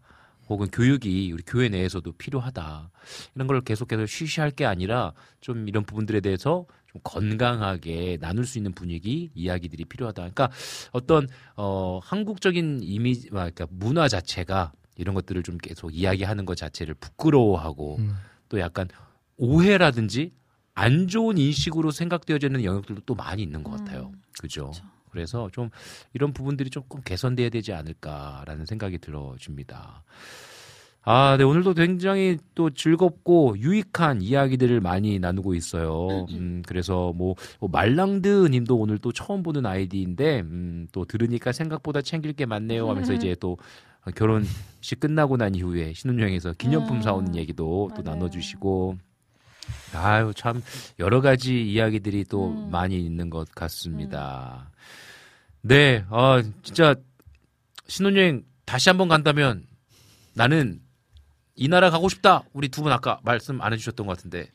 혹은 교육이 우리 교회 내에서도 필요하다. 이런 걸 계속해서 쉬쉬할 게 아니라 좀 이런 부분들에 대해서 좀 건강하게 나눌 수 있는 분위기, 이야기들이 필요하다. 그러니까 어떤 어 한국적인 이미지, 아, 그러니까 문화 자체가 이런 것들을 좀 계속 이야기하는 것 자체를 부끄러워하고 음. 또 약간 오해라든지 안 좋은 인식으로 생각되어지는 영역들도 또 많이 있는 것 같아요. 그죠? 그래서 좀 이런 부분들이 조금 개선돼야 되지 않을까라는 생각이 들어집니다. 아, 네, 오늘도 굉장히 또 즐겁고 유익한 이야기들을 많이 나누고 있어요. 음, 그래서 뭐, 뭐 말랑드 님도 오늘 또 처음 보는 아이디인데, 음, 또 들으니까 생각보다 챙길 게 많네요 하면서 이제 또 결혼식 끝나고 난 이후에 신혼여행에서 기념품 사오는 얘기도 또 나눠주시고, 아유, 참, 여러 가지 이야기들이 또 많이 있는 것 같습니다. 네, 아, 진짜, 신혼여행 다시 한번 간다면 나는 이 나라 가고 싶다. 우리 두 분 아까 말씀 안 해주셨던 것 같은데.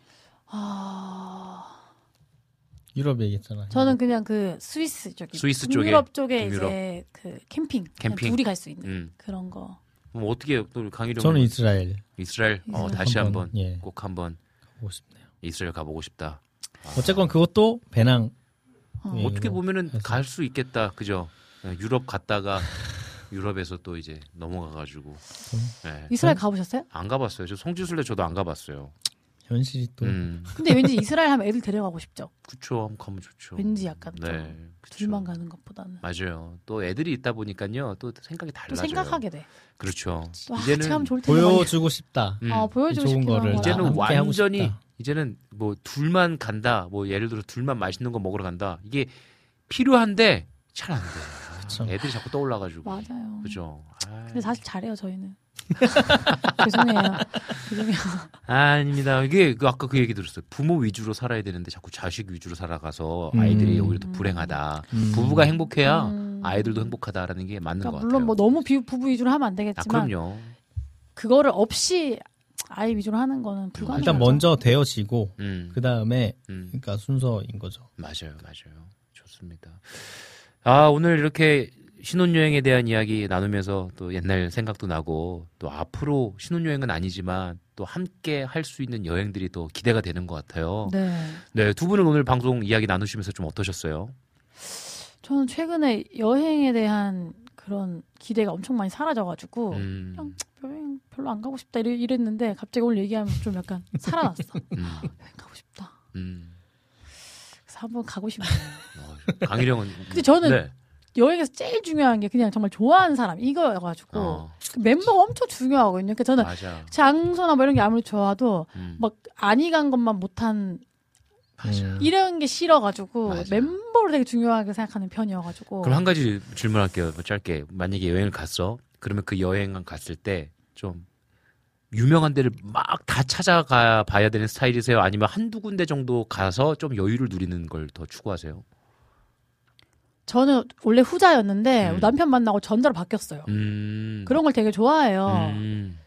유럽 얘기했잖아. 저는 그냥 그 스위스 쪽에 스위스 쪽에, 유럽 쪽에 북유럽. 이제 그 캠핑, 캠핑. 둘이 갈 수 있는 음. 그런 거. 그럼 어떻게 또 강의령 저는 이스라엘 이스라엘 어. 다시 한번 한번, 예. 꼭 한번 가고 싶네요. 이스라엘 가보고 싶다. 어쨌건 그것도 배낭. 어. 예, 어떻게 이거 보면은. 갈 수 있겠다, 그죠? 네, 유럽 갔다가 유럽에서 또 이제 넘어가가지고 네. 이스라엘 가보셨어요? 안 가봤어요. 저 성지순례 저도 안 가봤어요. 현실이 또 음, 근데 왠지 이스라엘 하면 애들 데려가고 싶죠. 그쵸, 한번 가면 좋죠. 왠지 약간 좀 네, 그쵸. 둘만 가는 것보다는 맞아요. 또 애들이 있다 보니까요, 또 생각이 또 달라져요. 생각하게 돼. 그렇죠. 또 아, 이제는 같이 가면 좋을 텐데. 보여주고 싶다. 음, 어, 보여주고 싶긴 거를. 이제는 완전히. 이제는 뭐 둘만 간다. 뭐 예를 들어 둘만 맛있는 거 먹으러 간다. 이게 필요한데 잘 안 돼. 그쵸. 애들이 자꾸 떠올라가지고. 맞아요. 그죠. 아, 근데 사실 잘해요 저희는. 죄송해요. 죄송해요. 아닙니다. 이게 그 아까 그 얘기 들었어요. 부모 위주로 살아야 되는데 자꾸 자식 위주로 살아가서 아이들이 음. 오히려 더 불행하다. 음. 부부가 행복해야 음. 아이들도 행복하다라는 게 맞는 그러니까 것 같아요. 물론 뭐 너무 비, 부부 위주로 하면 안아 되겠지만 그럼요. 그거를 없이 아이 위주로 하는 거는 불가능하죠. 일단 먼저 되어지고 음, 그 다음에 음. 그러니까 순서인 거죠. 맞아요, 맞아요. 좋습니다. 아, 오늘 이렇게 신혼여행에 대한 이야기 나누면서 또 옛날 생각도 나고 또 앞으로 신혼여행은 아니지만 또 함께 할 수 있는 여행들이 또 기대가 되는 것 같아요. 네. 네, 두 분은 오늘 방송 이야기 나누시면서 좀 어떠셨어요? 저는 최근에 여행에 대한 그런 기대가 엄청 많이 사라져가지고 음, 그냥 여행 별로 안 가고 싶다 이랬는데 갑자기 오늘 얘기하면 좀 약간 살아났어. 음, 여행 가고 싶다. 음. 그래서 한번 가고 싶네요. 어, 강희령은 근데 저는 네. 여행에서 제일 중요한 게 그냥 정말 좋아하는 사람 이거여가지고 어, 그 멤버가 엄청 중요하거든요. 그러니까 저는 맞아. 장소나 뭐 이런 게 아무리 좋아도 음, 막 아니 간 것만 못한 맞아. 음. 이런 게 싫어가지고 맞아. 멤버를 되게 중요하게 생각하는 편이어가지고 그럼 한 가지 질문할게요. 뭐 짧게. 만약에 여행을 갔어. 그러면 그 여행 갔을 때 좀 유명한 데를 막 다 찾아가 봐야 되는 스타일이세요? 아니면 한두 군데 정도 가서 좀 여유를 누리는 걸 더 추구하세요? 저는 원래 후자였는데 음. 남편 만나고 전자로 바뀌었어요. 음. 그런 걸 되게 좋아해요. 음.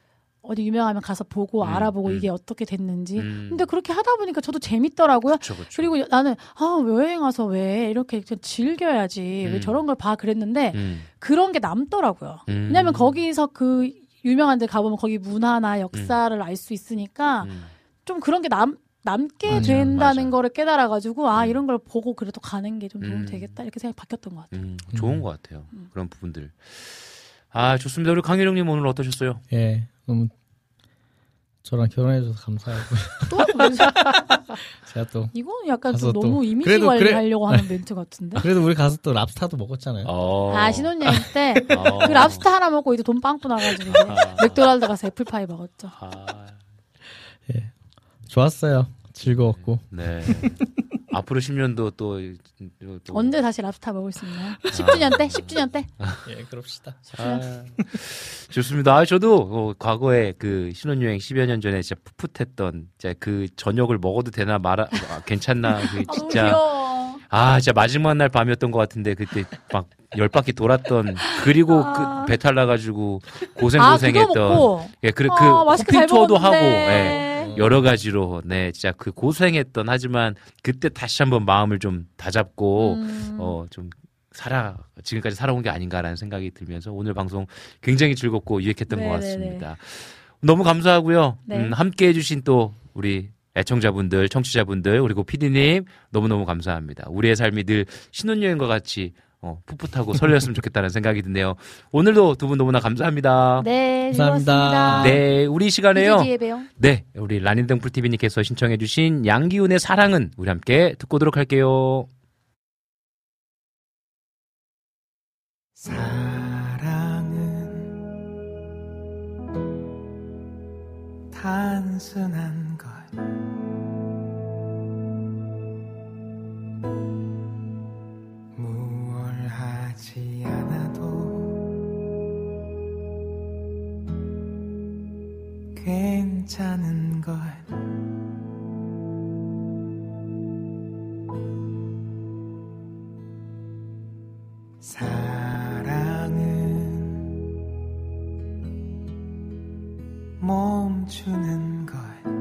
어디 유명하면 가서 보고 음, 알아보고 음. 이게 어떻게 됐는지. 음. 근데 그렇게 하다 보니까 저도 재밌더라고요. 그쵸, 그쵸. 그리고 나는 아 여행 와서 왜 이렇게 좀 즐겨야지 왜 음. 저런 걸 봐 그랬는데 음. 그런 게 남더라고요. 음. 왜냐하면 거기서 그 유명한 데 가보면 거기 문화나 역사를 알 수 있으니까 음. 좀 그런 게 남, 남게 맞아요, 된다는 맞아. 거를 깨달아가지고 아 음. 이런 걸 보고 그래도 가는 게좀 도움 음. 되겠다 이렇게 생각 바뀌었던 것 같아요. 음, 좋은 것 같아요. 그런 부분들. 아, 좋습니다. 우리 강희룡님 오늘 어떠셨어요? 예, 너무 저랑 결혼해줘서 감사하고 또 제가 또 이거는 약간 좀 또- 너무 이미지 그래도 그래- 관리하려고 하는 멘트 같은데. 그래도 우리 가서 또 랍스타도 먹었잖아요. 어. 아 신혼여행 때그 어. 랍스터 하나 먹고 이제 돈 빵꾸 나가지고 아. 맥도날드 가서 애플파이 먹었죠. 아, 좋았어요. 즐거웠고 네. 앞으로 10년도 또, 또 언제 다시 랍스터 먹을 수 있나요? 10주년 때? 10주년 때? 예, 그럽시다. 아, 좋습니다. 아, 저도 어, 과거에 그 신혼여행 10여 년 전에 진짜 풋풋했던 진짜 그 저녁을 먹어도 되나 말아 아, 괜찮나 그아 진짜. 아 진짜 마지막 날 밤이었던 것 같은데 그때 막 열 바퀴 돌았던 그리고 아. 그 배탈 나가지고 고생 아 고생했던 그거 먹고 예, 그, 그 아, 맛있게 호핑 잘 투어도 하고, 먹었는데. 예, 여러 가지로, 네, 진짜 그 고생했던, 하지만 그때 다시 한번 마음을 좀 다잡고, 음. 어, 좀 살아, 지금까지 살아온 게 아닌가라는 생각이 들면서 오늘 방송 굉장히 즐겁고 유익했던 것 네네네. 같습니다. 너무 감사하고요. 네. 음, 함께 해주신 또 우리 애청자분들, 청취자분들, 그리고 피디님 너무너무 감사합니다. 우리의 삶이 늘 신혼여행과 같이 어, 풋풋하고 설레었으면 좋겠다는 생각이 드네요. 오늘도 두 분 너무나 감사합니다. 네, 감사합니다. 네, 우리 시간에요. 네, 우리 라닌등 풀 TV님께서 신청해주신 양기훈의 사랑은 우리 함께 듣고 오도록 할게요. 사랑은 단순한 것 괜찮은 것 사랑은 멈추는 것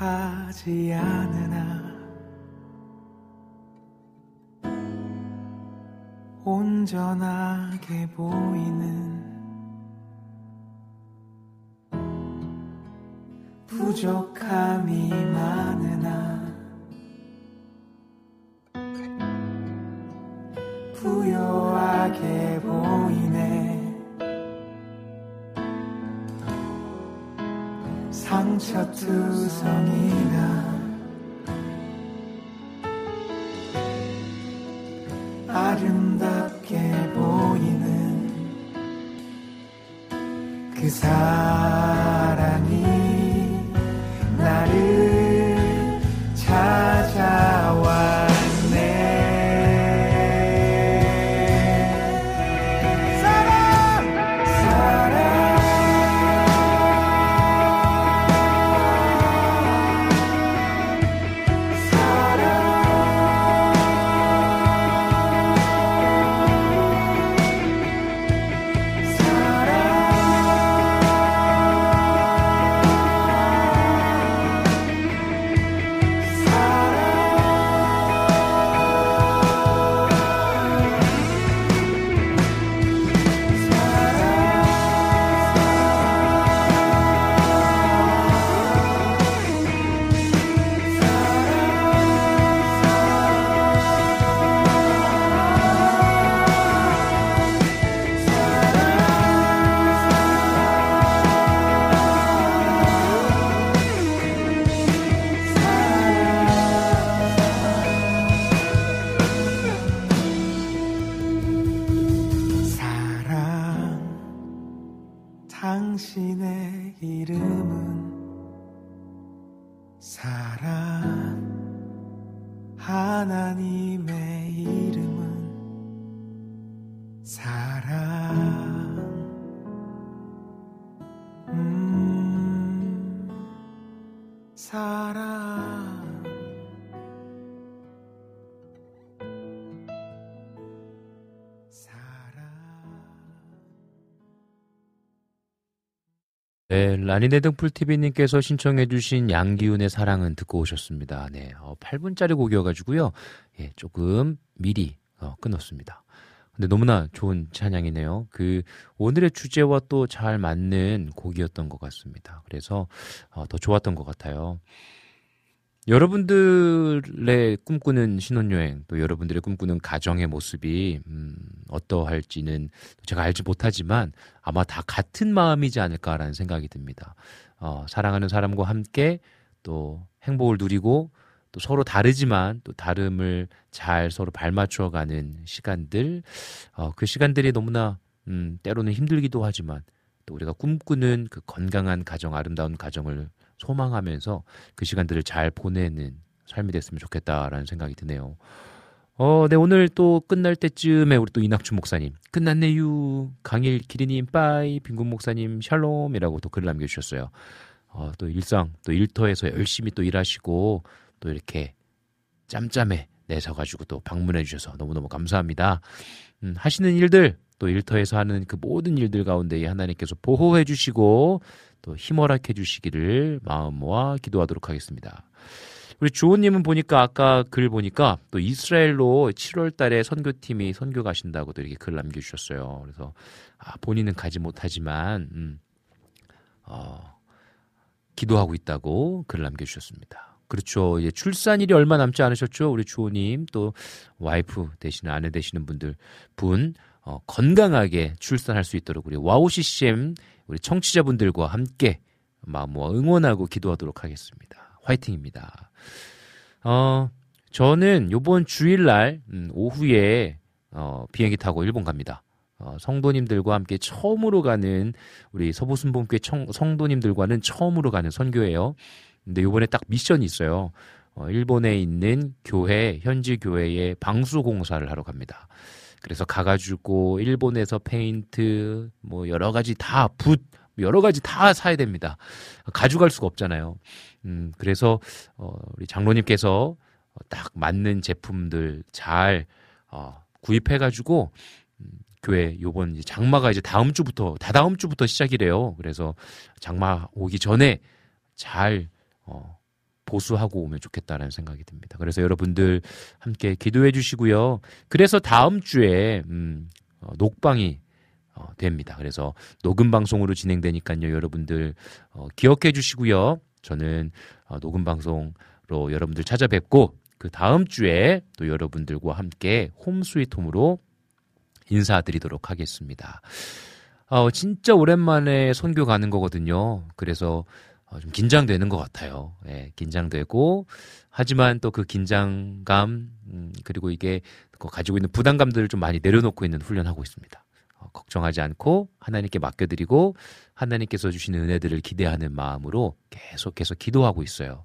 완벽하지 않으나 온전하게 보이는 부족함이 많으나 부요하게 상처투성이나 아름답게 보이는 그 사랑 네, 라니네 등풀TV님께서 신청해주신 양기훈의 사랑은 듣고 오셨습니다. 네, 어, 8분짜리 곡이어가지고요. 예, 조금 미리 어, 끊었습니다. 근데 너무나 좋은 찬양이네요. 그 오늘의 주제와 또 잘 맞는 곡이었던 것 같습니다. 그래서 어, 더 좋았던 것 같아요. 여러분들의 꿈꾸는 신혼여행, 또 여러분들의 꿈꾸는 가정의 모습이 음, 어떠할지는 제가 알지 못하지만 아마 다 같은 마음이지 않을까라는 생각이 듭니다. 어, 사랑하는 사람과 함께 또 행복을 누리고 또 서로 다르지만 또 다름을 잘 서로 발맞춰 가는 시간들, 어, 그 시간들이 너무나 음, 때로는 힘들기도 하지만 또 우리가 꿈꾸는 그 건강한 가정, 아름다운 가정을 소망하면서 그 시간들을 잘 보내는 삶이 됐으면 좋겠다라는 생각이 드네요. 어, 네, 오늘 또 끝날 때쯤에 우리 또 이낙춘 목사님, 끝났네유. 강일 기리님, 빠이. 빈군 목사님, 샬롬이라고 또 글을 남겨주셨어요. 어, 또 일상, 또 일터에서 열심히 또 일하시고, 또 이렇게 짬짬에 내서가지고 또 방문해 주셔서 너무너무 감사합니다. 음, 하시는 일들, 또 일터에서 하는 그 모든 일들 가운데 하나님께서 보호해 주시고, 또 힘허락해 주시기를 마음 모아 기도하도록 하겠습니다. 우리 주호님은 보니까 아까 글 보니까 또 이스라엘로 7월 달에 선교팀이 선교 가신다고도 이렇게 글 남겨주셨어요. 그래서 아, 본인은 가지 못하지만, 음, 어, 기도하고 있다고 글 남겨주셨습니다. 그렇죠. 이제 출산일이 얼마 남지 않으셨죠. 우리 주호님 또 와이프 되시는 아내 되시는 분들 분 어, 건강하게 출산할 수 있도록 우리 와우 CCM 우리 청취자분들과 함께 마음 모아 응원하고 기도하도록 하겠습니다. 화이팅입니다. 어, 저는 요번 주일날 음, 오후에 어, 비행기 타고 일본 갑니다. 어, 성도님들과 함께 처음으로 가는 우리 서부순복교회 청, 성도님들과는 처음으로 가는 선교예요. 근데 요번에 딱 미션이 있어요. 어, 일본에 있는 교회, 현지 교회에 방수 공사를 하러 갑니다. 그래서 가가지고 일본에서 페인트 뭐 여러 가지 다 붓 여러 가지 다 사야 됩니다. 가져갈 수가 없잖아요. 음 그래서 어 우리 장로님께서 딱 맞는 제품들 잘 어, 구입해 가지고 음, 교회 요번 이제 장마가 이제 다음 주부터 다다음 주부터 시작이래요. 그래서 장마 오기 전에 잘 어, 보수하고 오면 좋겠다라는 생각이 듭니다. 그래서 여러분들 함께 기도해 주시고요. 그래서 다음 주에 음, 어, 녹방이 어, 됩니다. 그래서 녹음 방송으로 진행되니까요. 여러분들 어, 기억해 주시고요. 저는 어, 녹음 방송으로 여러분들 찾아뵙고 그 다음 주에 또 여러분들과 함께 홈 스위트홈으로 인사드리도록 하겠습니다. 어, 진짜 오랜만에 선교 가는 거거든요. 그래서 어, 좀 긴장되는 것 같아요. 예, 긴장되고 하지만 또 그 긴장감 음, 그리고 이게 그 가지고 있는 부담감들을 좀 많이 내려놓고 있는 훈련하고 있습니다. 어, 걱정하지 않고 하나님께 맡겨드리고 하나님께서 주시는 은혜들을 기대하는 마음으로 계속해서 기도하고 있어요.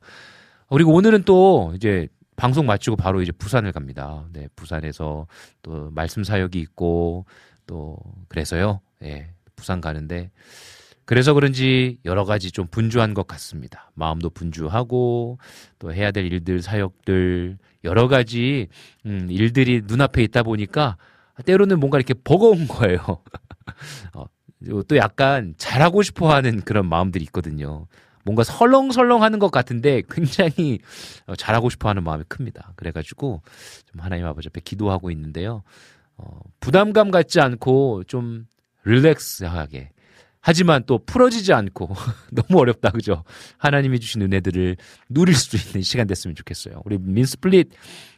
그리고 오늘은 또 이제 방송 마치고 바로 이제 부산을 갑니다. 네, 부산에서 또 말씀 사역이 있고 또 그래서요. 예, 부산 가는데 그래서 그런지 여러 가지 좀 분주한 것 같습니다. 마음도 분주하고 또 해야 될 일들, 사역들 여러 가지 음, 일들이 눈앞에 있다 보니까 때로는 뭔가 이렇게 버거운 거예요. 어, 또 약간 잘하고 싶어 하는 그런 마음들이 있거든요. 뭔가 설렁설렁 하는 것 같은데 굉장히 어, 잘하고 싶어 하는 마음이 큽니다. 그래가지고 좀 하나님 아버지 앞에 기도하고 있는데요. 어, 부담감 갖지 않고 좀 릴렉스하게 하지만 또 풀어지지 않고 너무 어렵다 그죠? 하나님이 주신 은혜들을 누릴 수 있는 시간 됐으면 좋겠어요. 우리 민스플릿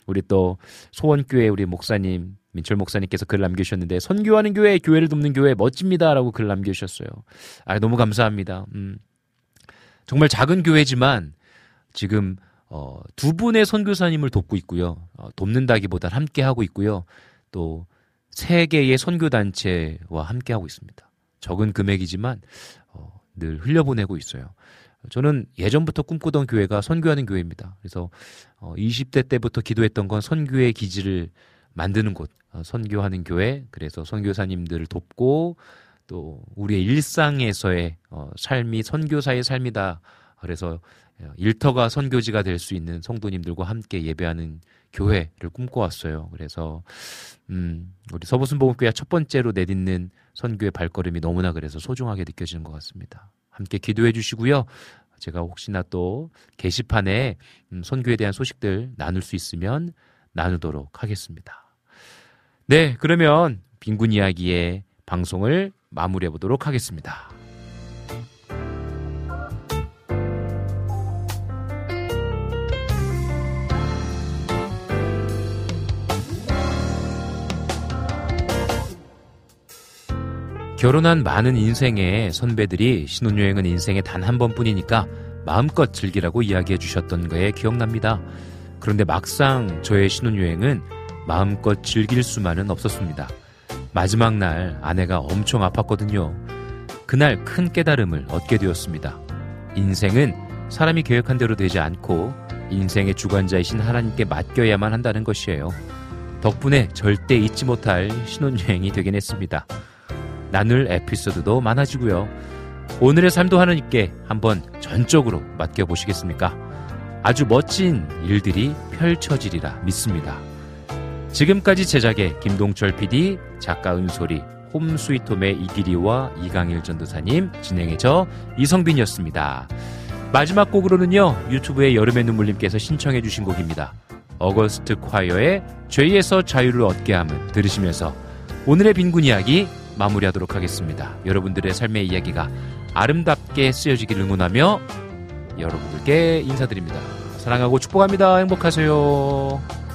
우리 또 소원교회 우리 목사님 민철 목사님께서 글 남겨주셨는데 선교하는 교회 교회를 돕는 교회 멋집니다라고 글 남겨주셨어요. 아 너무 감사합니다. 음, 정말 작은 교회지만 지금 어, 두 분의 선교사님을 돕고 있고요. 어, 돕는다기보다 함께 하고 있고요. 또 세 개의 선교 단체와 함께 하고 있습니다. 적은 금액이지만 어, 늘 흘려보내고 있어요. 저는 예전부터 꿈꾸던 교회가 선교하는 교회입니다. 그래서 어, 20대 때부터 기도했던 건 선교의 기지를 만드는 곳, 어, 선교하는 교회. 그래서 선교사님들을 돕고 또 우리의 일상에서의 어, 삶이 선교사의 삶이다. 그래서 어, 일터가 선교지가 될 수 있는 성도님들과 함께 예배하는 교회를 꿈꿔왔어요. 그래서 음, 우리 서부순복음교회 첫 번째로 내딛는 선교의 발걸음이 너무나 그래서 소중하게 느껴지는 것 같습니다. 함께 기도해 주시고요. 제가 혹시나 또 게시판에 음, 선교에 대한 소식들 나눌 수 있으면 나누도록 하겠습니다. 네, 그러면 빈군 이야기의 방송을 마무리해 보도록 하겠습니다. 결혼한 많은 인생의 선배들이 신혼여행은 인생에 단 한 번뿐이니까 마음껏 즐기라고 이야기해 주셨던 거에 기억납니다. 그런데 막상 저의 신혼여행은 마음껏 즐길 수만은 없었습니다. 마지막 날 아내가 엄청 아팠거든요. 그날 큰 깨달음을 얻게 되었습니다. 인생은 사람이 계획한 대로 되지 않고 인생의 주관자이신 하나님께 맡겨야만 한다는 것이에요. 덕분에 절대 잊지 못할 신혼여행이 되긴 했습니다. 나눌 에피소드도 많아지고요. 오늘의 삶도 하나님께 한번 전적으로 맡겨보시겠습니까? 아주 멋진 일들이 펼쳐지리라 믿습니다. 지금까지 제작의 김동철 PD, 작가 은솔이, 홈스위트홈의 이기리와 이강일 전도사님, 진행의 저 이성빈이었습니다. 마지막 곡으로는요, 유튜브의 여름의 눈물님께서 신청해 주신 곡입니다. 어거스트 콰이어의 죄에서 자유를 얻게 함을 들으시면서 오늘의 빈군 이야기 마무리하도록 하겠습니다. 여러분들의 삶의 이야기가 아름답게 쓰여지길 응원하며 여러분들께 인사드립니다. 사랑하고 축복합니다. 행복하세요.